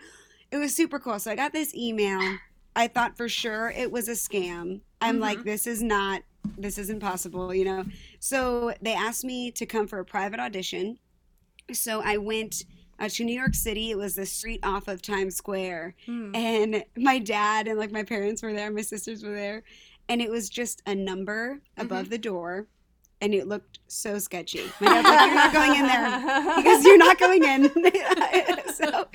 it was super cool. So I got this email. I thought for sure it was a scam. I'm Mm-hmm. like, this is not, this isn't possible, you know? So they asked me to come for a private audition. So I went uh, to New York City. It was the street off of Times Square. Hmm. And my dad and like my parents were there, my sisters were there. And it was just a number above Mm-hmm. the door. And it looked so sketchy. My dad's like, You're not going in there because you're not going in. so,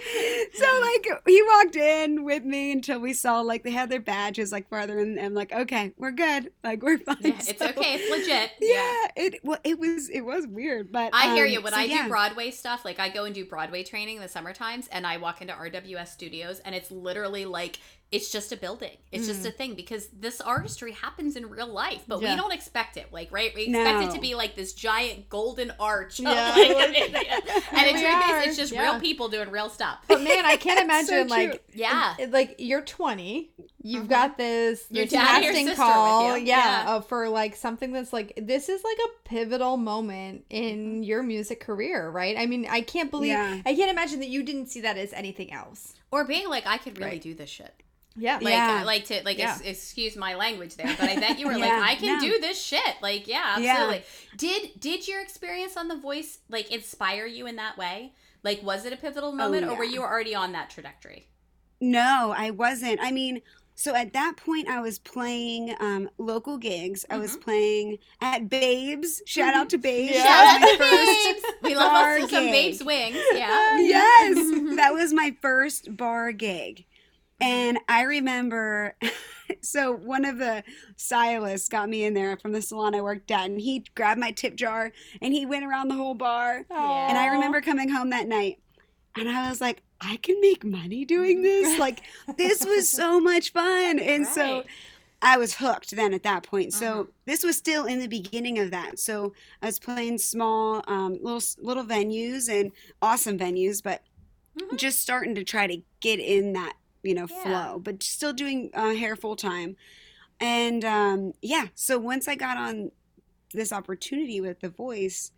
so like he walked in with me until we saw like they had their badges like farther, in and I'm like, okay, we're good, like we're fine. Yeah, it's So, okay. It's legit. Yeah, it well, it was it was weird, but I hear um, you. When so, I yeah. do Broadway stuff, like I go and do Broadway training in the summer times, and I walk into RWS studios, and it's literally like it's just a building. It's just mm. a thing because this artistry happens in real life, but Yeah. we don't expect it. Like, right? We expect expect it to be like this giant golden arch. Yeah. like, and the we truth is, it's just Yeah. real people doing real stuff. But man, I can't That's so imagine true. like Yeah. like you're 20, you've uh-huh. got this Your this dad and your casting sister call, you. yeah, Yeah. uh, for like something that's like this is like a pivotal moment in mm-hmm. your music career, right? I mean, I can't believe. I can't imagine that you didn't see that as anything else. Or being like, I could really Right. do this shit. Yeah, Like, uh, Yeah. I like to like Yeah. ex- excuse my language there, but I bet you were like, I can no. do this shit. Like, yeah, Yeah. absolutely. Did did your experience on The Voice like inspire you in that way? Like, was it a pivotal oh, moment, or were you already on that trajectory? No, I wasn't. I mean, so at that point, I was playing um, local gigs. I was mm-hmm. playing at Babes. Shout out to mm-hmm. Babes. Yeah. Shout out to Babes. We love bar us some. Babes wings. Yeah. yes, mm-hmm. that was my first bar gig. And I remember, so one of the stylists got me in there from the salon I worked at, and he grabbed my tip jar and he went around the whole bar. Yeah. And I remember coming home that night and I was like, I can make money doing this. Like, this was so much fun. And so I was hooked then at that point. So Uh-huh. this was still in the beginning of that. So I was playing small, um, little little venues and awesome venues, but Mhm. just starting to try to get in that you know Yeah. flow, but still doing uh, hair full time. And um, yeah, so once I got on this opportunity with The Voice,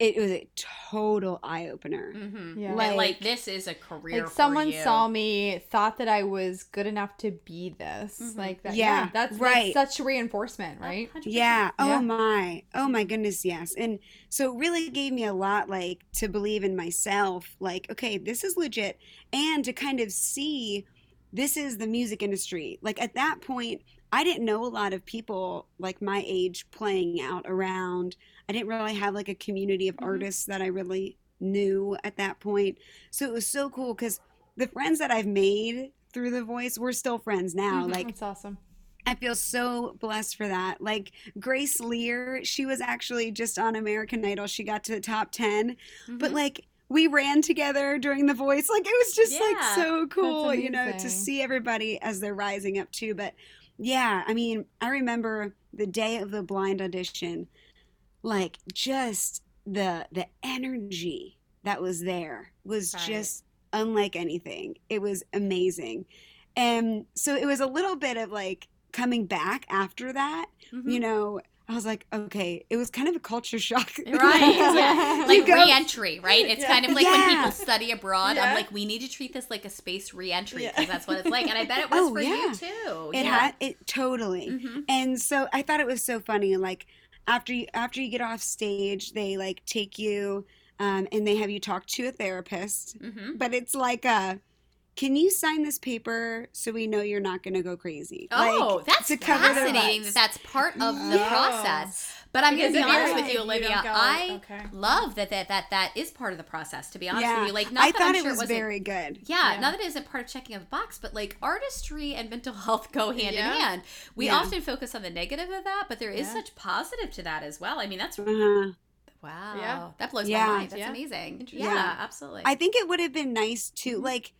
it was a total eye opener. Mm-hmm. Yeah. Like, Like- this is a career. like someone for you. saw me, thought that I was good enough to be this. Mhm. Like that. Yeah, Yeah, that's right. That's such reinforcement, right? 100%. Yeah. Oh Yeah. my. Oh my goodness. Yes. And so it really gave me a lot, like, to believe in myself. Like, okay, this is legit, and to kind of see this is the music industry. Like at that point, I didn't know a lot of people like my age playing out around. I didn't really have like a community of Mhm. artists that I really knew at that point. So it was so cool because the friends that I've made through the voice, we're still friends now. Mhm. Like That's awesome. I feel so blessed for that. Like Grace Leer, she was actually just on American Idol. She got to the top 10, but Mhm. like we ran together during The Voice. Like it was just Yeah, like so cool, you know, to see everybody as they're rising up too. But yeah, I mean, I remember the day of the blind audition, like just the the energy that was there was Right. just unlike anything. It was amazing. And so it was a little bit of like coming back after that, Mhm. you know, I was like, okay, it was kind of a culture shock. Right. Yeah. Like go- re-entry, right? It's kind of like when people study abroad. Yeah. I'm like, we need to treat this like a space re-entry Yeah. because that's what it's like. And I bet it was Oh, for yeah. you too. It yeah. had it totally. Mhm. And so I thought it was so funny. And like after you after you get off stage, they like take you um, and they have you talk to a therapist. Mhm. But it's like a can you sign this paper so we know you're not going to go crazy? Oh, like, that's to cover their fascinating that that's part of the Yes. process. But I'm going to be if you're- honest with you, you Olivia. don't go- I okay. love that, that that that is part of the process. To be honest yeah. with you, like not I that thought I'm it sure was wasn't very good. Yeah, Yeah. not that it isn't part of checking a box, but like artistry and mental health go hand Yeah. in hand. We Yeah. often focus on the negative of that, but there is Yeah. such positive to that as well. I mean, that's Uh-huh. wow. Yeah. That blows Yeah. my mind. That's Yeah. amazing. Yeah, Yeah. absolutely. I think it would have been nice to Mhm. like,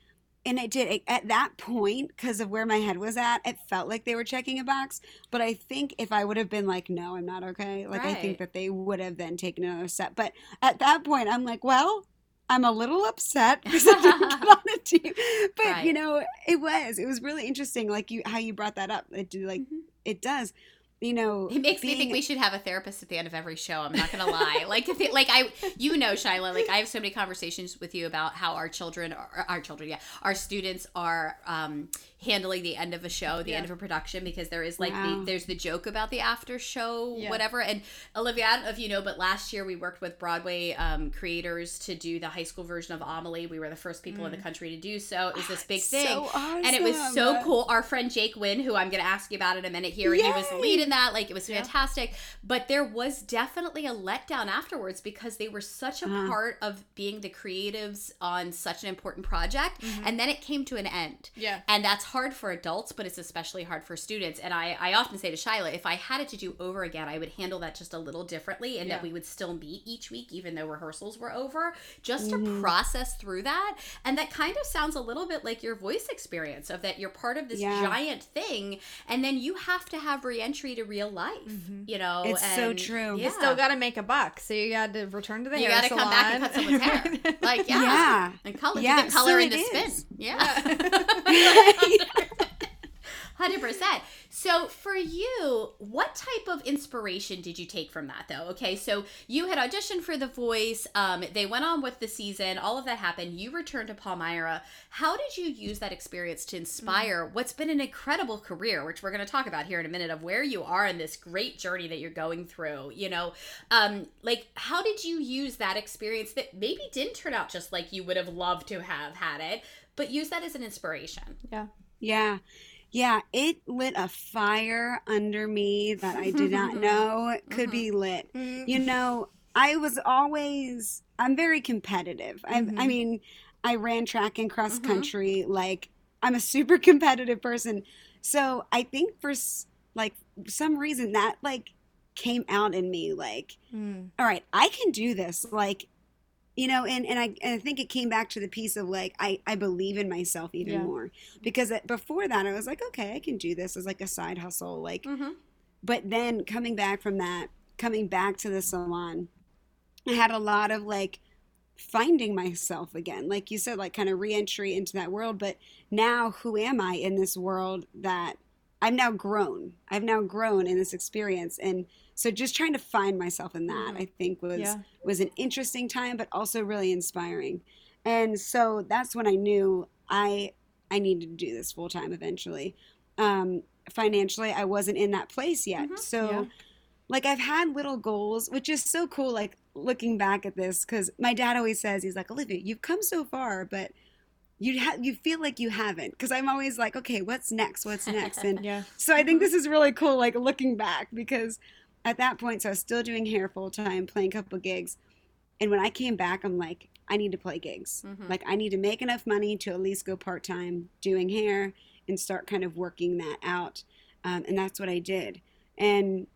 and it did it- at that point because of where my head was at. It felt like they were checking a box, but I think if I would have been like, "No, I'm not okay," like I think that they would have then taken another step. But at that point, I'm like, "Well." I'm a little upset because I didn't get on the team, but you know, it was it was really interesting, like you how you brought that up. It do like Mhm. it does, you know. It makes me think we should have a therapist at the end of every show. I'm not gonna lie. Like, if it, like I, you know, Shyla, like I have so many conversations with you about how our children, are, our children, yeah, our students are um, handling the end of a show, the end of a production, because there is like Wow. the there's the joke about the after show, Yeah. whatever. And Olivia, I don't know if you know, but last year we worked with Broadway um, creators to do the high school version of Amelie. We were the first people in the country to do so. It was this big thing So awesome. and it was so cool. Our friend Jake Wynn, who I'm going to ask you about in a minute here, and he was the lead in that. Like, it was fantastic. But there was definitely a letdown afterwards because they were such a Uh-huh. part of being the creatives on such an important project. And then it came to an end. Yeah. And that's hard for adults, but it's especially hard for students. And I, I often say to Shyla, if I had it to do over again, I would handle that just a little differently and Yeah. that we would still meet each week, even though rehearsals were over, just Mhm. to process through that. And that kind of sounds a little bit like your voice experience of that you're part of this Yeah. giant thing, and then you have to have reentry to real life, you know? It's so true. Yeah. You still got to make a buck, so you got to return to the you hair got to come back and cut someone's hair. Like, yeah. Yeah. And color. Yeah, color so in the spin. Yeah. Hundred percent. So for you, what type of inspiration did you take from that though? Okay, so you had auditioned for The Voice, um, they went on with the season, all of that happened, you returned to Palmyra. How did you use that experience to inspire what's been an incredible career, which we're gonna talk about here in a minute of where you are in this great journey that you're going through, you know? Um, like how did you use that experience that maybe didn't turn out just like you would have loved to have had it, but use that as an inspiration? yeah. Yeah. Yeah, it lit a fire under me that I did not mm-hmm. know could be mm-hmm. lit. Mm-hmm. You know, I was always I'm very competitive. I I mean, I ran track and cross country like I'm a super competitive person. So, I think for like some reason that like came out in me like Mm. all right, I can do this. Like, you know, and, and I and I think it came back to the piece of like I, I believe in myself even Yeah. more because before that I was like okay I can do this as like a side hustle like Mm-hmm. but then coming back from that coming back to the salon I had a lot of like finding myself again like you said like kind of reentry into that world but now who am I in this world that I've now grown I've now grown in this experience and so just trying to find myself in that I think was Yeah. was an interesting time but also really inspiring and so that's when i knew i i needed to do this full time eventually um financially i wasn't in that place yet Mhm. so Yeah. like i've had little goals which is so cool like looking back at this because my dad always says he's like olivia you've come so far but you ha- you feel like you haven't because i'm always like okay what's next what's next and Yeah. so I think this is really cool, like looking back, because at that point, so I was still doing hair full time, playing a couple gigs. And when I came back, I'm like, I need to play gigs. Mhm. Like, I need to make enough money to at least go part time doing hair and start kind of working that out. Um, and that's what I did. And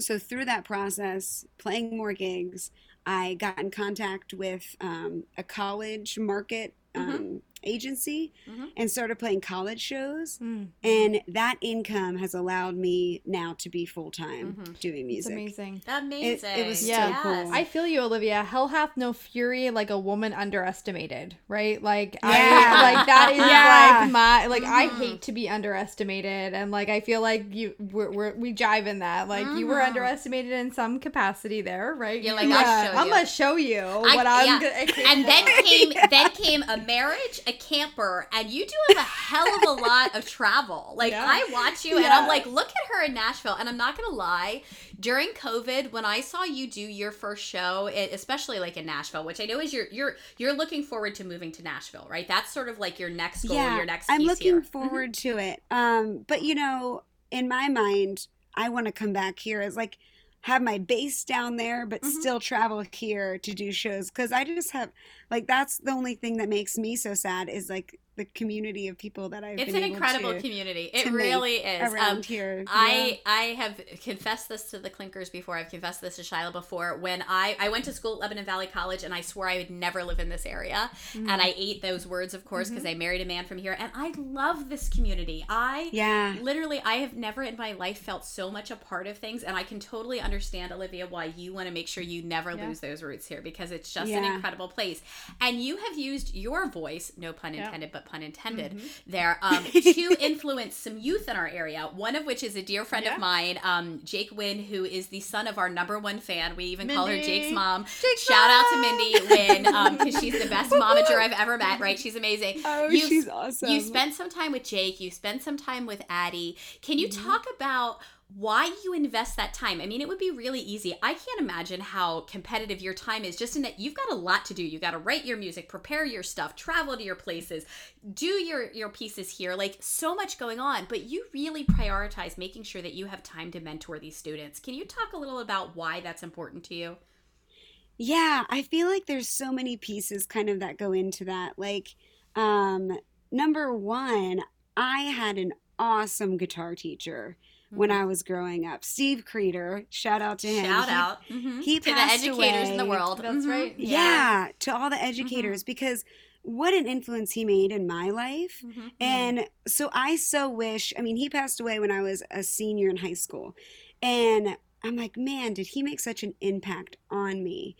so through that process, playing more gigs, I got in contact with um, a college market um, agency Mhm. and started playing college shows. Mm. And that income has allowed me now to be full time Mhm. doing It's music. amazing. Amazing. it was so Yes. cool. I feel you, Olivia. Hell hath no fury like a woman underestimated, right? Like Yeah. I like that is Yeah. like my like I Mhm. hate to be underestimated, and like I feel like you we're, we're we jive in that. Like you were Mhm. underestimated in some capacity there, right? You're like, I'll show I'm gonna show you I- what I'm yeah. gonna. and then came then came a marriage, a camper, and you do have a hell of a lot of travel. Like Yeah. I watch you and I'm like, look at her in Nashville. And I'm not gonna lie, during COVID, when I saw you do your first show, it, especially like in Nashville, which I know is your you're you're looking forward to moving to Nashville, right? That's sort of like your next goal, yeah, your next I'm looking here. forward to it. Um, but you know, in my mind, I want to come back here as like have my base down there, but Mhm. still travel here to do shows because I just have like that's the only thing that makes me so sad is like the community of people that I've It's an incredible to, community. It really is. around Um, here. I I have confessed this to the Clinkers before. I've confessed this to Shyla before. When I I went to school at Lebanon Valley College, and I swore I would never live in this area. Mm-hmm. And I ate those words, of course, because I married a man from here. And I love this community. I yeah. literally I have never in my life felt so much a part of things, and I can totally understand Olivia why you want to make sure you never Yeah. lose those roots here because it's just an incredible place. And you have used your voice, no pun Yeah. intended, but pun intended, Mm-hmm. there um, to influence some youth in our area. One of which is a dear friend Yeah. of mine, um, Jake Wynn, who is the son of our number one fan. We even call her Jake's mom. Jake's Shout out to! Mindy Wynn because she's the best momager I've ever met. Right? She's amazing. Oh, You- she's awesome. You spent some time with Jake. You spent some time with Addie. Can you Mm-hmm. talk about why you invest that time? I mean, it would be really easy. I can't imagine how competitive your time is. Just in that you've got a lot to do. You got to write your music, prepare your stuff, travel to your places, do your your pieces here. Like so much going on, but you really prioritize making sure that you have time to mentor these students. Can you talk a little about why that's important to you? Yeah, I feel like there's so many pieces kind of that go into that. Like, um, number one, I had an awesome guitar teacher when Mm-hmm. I was growing up. Steve Creeder, shout out to him. Shout He- out Mhm. he to the passed educators in the world. That's Mhm. right. Yeah. to all the educators because what an influence he made in my life. Mhm. And so I so wish, I mean, he passed away when I was a senior in high school. And I'm like, man, did he make such an impact on me?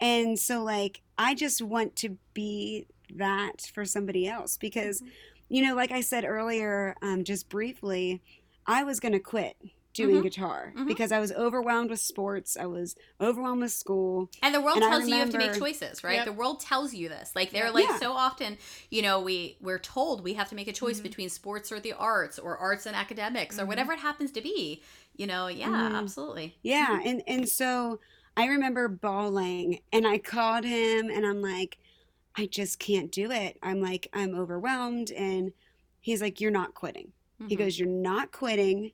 And so, like, I just want to be that for somebody else because, you know, like I said earlier, um, just briefly, I was going to quit doing Mhm. guitar Mhm. because I was overwhelmed with sports, I was overwhelmed with school. And the world And tells you you have to make choices, right? Yep. The world tells you this. Like they're like Yeah. so often, you know, we we're told we have to make a choice Mhm. between sports or the arts or arts and academics or Mhm. whatever it happens to be. You know, yeah, Mhm. absolutely. Yeah, and and so I remember bawling and I called him and I'm like I just can't do it. I'm like I'm overwhelmed and he's like you're not quitting. He Mhm. goes you're not quitting.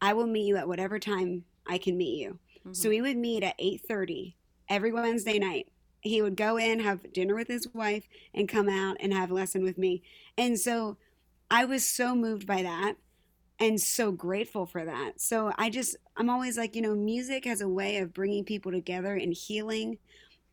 I will meet you at whatever time I can meet you. So Mhm. we would meet at 8:30 every Wednesday night. He would go in, have dinner with his wife and come out and have a lesson with me. And so I was so moved by that and so grateful for that. So I just I'm always like, you know, music has a way of bringing people together and healing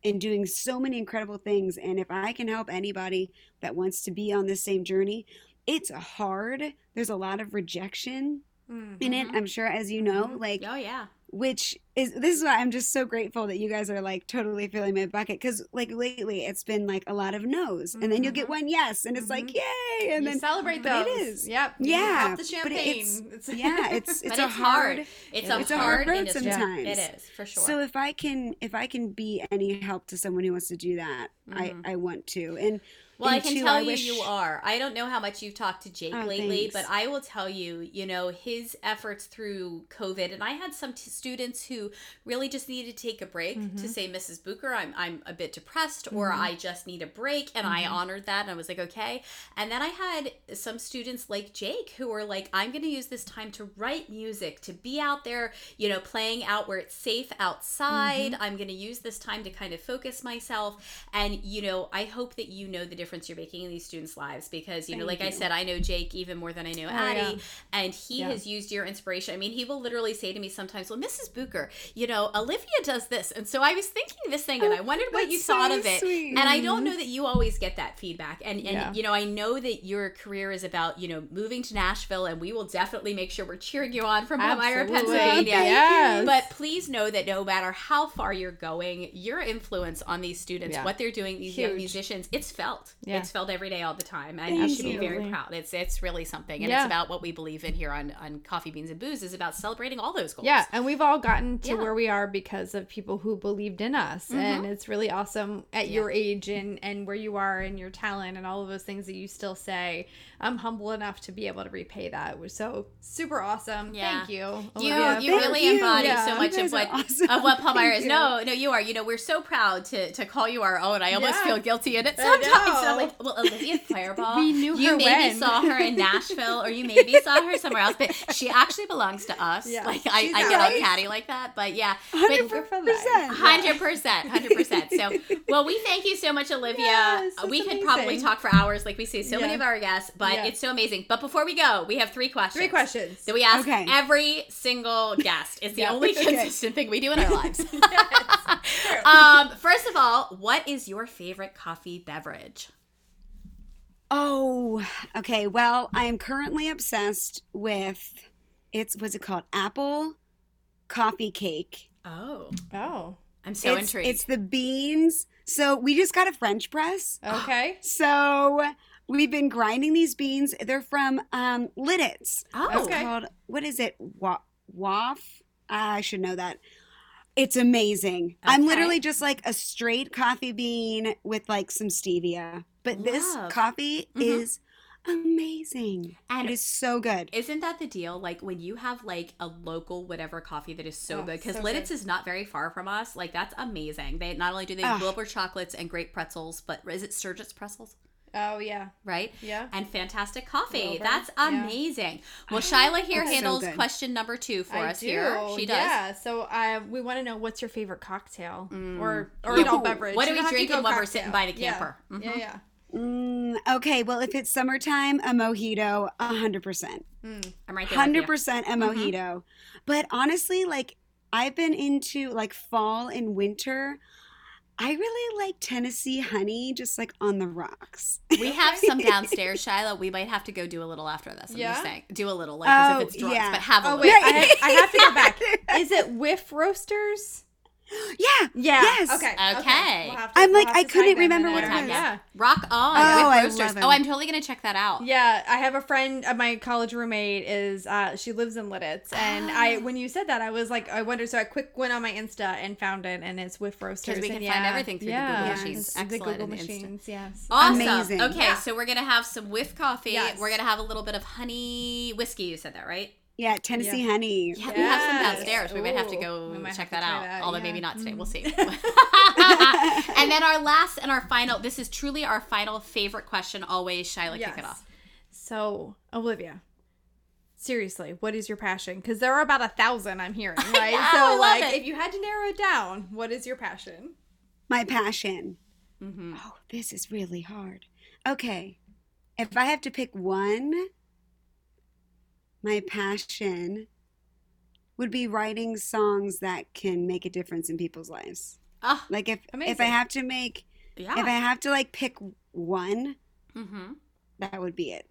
and doing so many incredible things and if I can help anybody that wants to be on the same journey, it's hard. There's a lot of rejection Mm. in it, Mhm. I'm sure as you know, Mhm. like oh yeah. which is this is why I'm just so grateful that you guys are like totally filling my bucket because like lately it's been like a lot of no's and then you'll get Mhm. one yes and it's like Mhm. yay and you then celebrate those. it is. Yep. Yeah, Pop the champagne. it's- yeah it's it's a it's hard. hard It's Yeah. a It's a hard hard road industry. sometimes. It is for sure. so if I can if I can be any help to someone who wants to do that. I I want to and Well, I can tell I you wish- you are. I don't know how much you've talked to Jake Oh, lately, thanks. but I will tell you, you know, his efforts through COVID, and I had some t- students who really just needed to take a break to Mhm. say, Mrs. Booker, I'm, I'm a bit depressed, or Mhm. I just need a break, and I Mhm. honored that, and I was like, okay. And then I had some students like Jake who were like, I'm going to use this time to write music, to be out there, you know, playing out where it's safe outside. Mm-hmm. I'm going to use this time to kind of focus myself. And, you know, I hope that you know the difference you're making in these students' lives because, you know, Thank like I said, I know Jake even more than I know Oh, Addie. yeah. And he Yeah. has used your inspiration. I mean, he will literally say to me sometimes, Well, Mrs. Booker, you know, Olivia does this. And so I was thinking this thing and I oh, wondered what Oh, you thought of it. sweet. And I don't mm-hmm. know that you always get that feedback. And, and Yeah. you know, I know that your career is about, you know, moving to Nashville and we will definitely make sure we're cheering you on from Absolutely. Pennsylvania. Yes. But please know that no matter how far you're going, your influence on these students, Yeah. what they're doing, these young musicians, it's felt. Yeah. It's felt every day, all the time, and Thank you should be very proud. It's it's really something, and Yeah. it's about what we believe in here on on Coffee Beans and Booze is about celebrating all those goals. Yeah, and we've all gotten to Yeah. where we are because of people who believed in us, and Mhm. it's really awesome at your age and and where you are and your talent and all of those things that you still say. I'm humble enough to be able to repay that. It was so super awesome. Yeah. Thank you. You Olivia. you Thank really you. embody so much of what awesome. of what Palmyra is. you. No, no, you are. You know, we're so proud to to call you our own. I almost feel guilty in it sometimes. Like, well, Olivia Fireball. We knew you her maybe when. saw her in Nashville, or you maybe saw her somewhere else, but she actually belongs to us. Yeah. Like I, I get all catty like that, but yeah, hundred percent Hundred percent, hundred percent. So, well, we thank you so much, Olivia. Yes, we could probably talk for hours, like we see so many of our guests, but Yeah. it's so amazing. But before we go, we have three questions. Three questions. that we ask Okay. every single guest. It's the Yeah. only Okay. consistent thing we do in our lives. Yes. um, first of all, what is your favorite coffee beverage? Oh, okay. Well, I am currently obsessed with it's what's it called? Apple coffee cake. Oh, Oh, I'm so it's, intrigued. It's the beans. So we just got a French press. okay. So we've been grinding these beans. They're from um Lititz. oh, It's Okay. called what is it? Wa- Waff? I should know that. It's amazing. I'm literally just like a straight coffee bean with like some stevia. But this Love. coffee Mhm. is amazing. And it is so good. Isn't that the deal? Like when you have like a local whatever coffee that is so Oh, good, because so Lititz is not very far from us. Like that's amazing. They not only do they have Wilbur chocolates and great pretzels, but is it Sturgis pretzels? Oh yeah. Right? Yeah. And fantastic coffee. Wilbur, That's yeah. amazing. Well, Shyla here That's handles good. question number two for I us do. here. She does. Yeah. So uh, we want to know what's your favorite cocktail Mm. or or adult beverage. what are You we don't have to drinking go when we're sitting by the camper? Yeah, Mhm. yeah. Mm, okay, well, if it's summertime, a mojito, a hundred percent, I'm right there. with you. hundred percent a Mhm. mojito. But honestly, like I've been into like fall and winter. I really like Tennessee honey, just like on the rocks. We have some downstairs, Shyla. We might have to go do a little after this. I'm Yeah? just saying. Do a little, like as Oh, if it's drugs, yeah. but have a Oh little. wait, I have, I have to go back. Is it whiff roasters? yeah. Yeah. Yes. Okay. Okay. We'll to- I'm we'll like, I couldn't remember in what it was. Yeah. Rock on Oh, I roasters. love Oh, them. I'm totally gonna check that out. Yeah, I have a friend, uh, my college roommate is uh she lives in Lititz and I Ah. when you said that I was like I wonder. so I quick went on my Insta and found it and it's Whiff roasters Because we and can find everything through the yeah, Google machines. it's The Excellent, Google and Insta. machines, yes. Awesome. Amazing. Okay, Yeah. so we're gonna have some whiff coffee. Yes. We're gonna have a little bit of honey whiskey. You said that right? Yeah, Tennessee honey. Yeah, we have some downstairs. We might have to go we check have that out. that, Although yeah. maybe not today. We'll see. Mm. and then our last and our final. This is truly our final favorite question. Always, Shyla, kick it off. So, Olivia, seriously, what is your passion? Because there are about a thousand I'm hearing, right? know, so, I love like, it. if you had to narrow it down, what is your passion? My passion. Mm-hmm. Oh, this is really hard. Okay. If I have to pick one, my passion would be writing songs that can make a difference in people's lives. Oh, Like if if I have to make yeah. if I have to like pick one, mm-hmm. that would be it.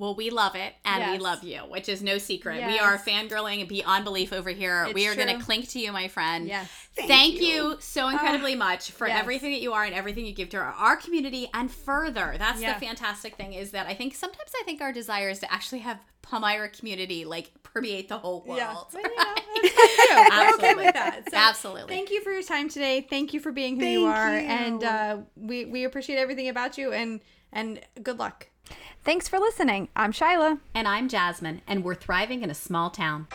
Well, we love it and we love you, which is no secret. We are fangirling beyond belief over here. It's we are going to clink to you, my friend. Yes. Thank, Thank you. you. so incredibly much for yes. everything that you are and everything you give to our, our community and further. That's Yeah. the fantastic thing is that I think sometimes I think our desire is to actually have Palmyra community like permeate the whole world. Yeah. But, you know, that's fine okay Absolutely. with that. So, Absolutely. Thank you for your time today. Thank you for being who you are, you. and uh, we we appreciate everything about you. And and good luck. Thanks for listening. I'm Shyla. and I'm Jasmine, and we're thriving in a small town.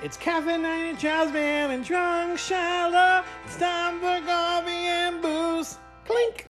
It's caffeinated Jasmine and drunk Shyla. It's time for coffee and booze. Clink.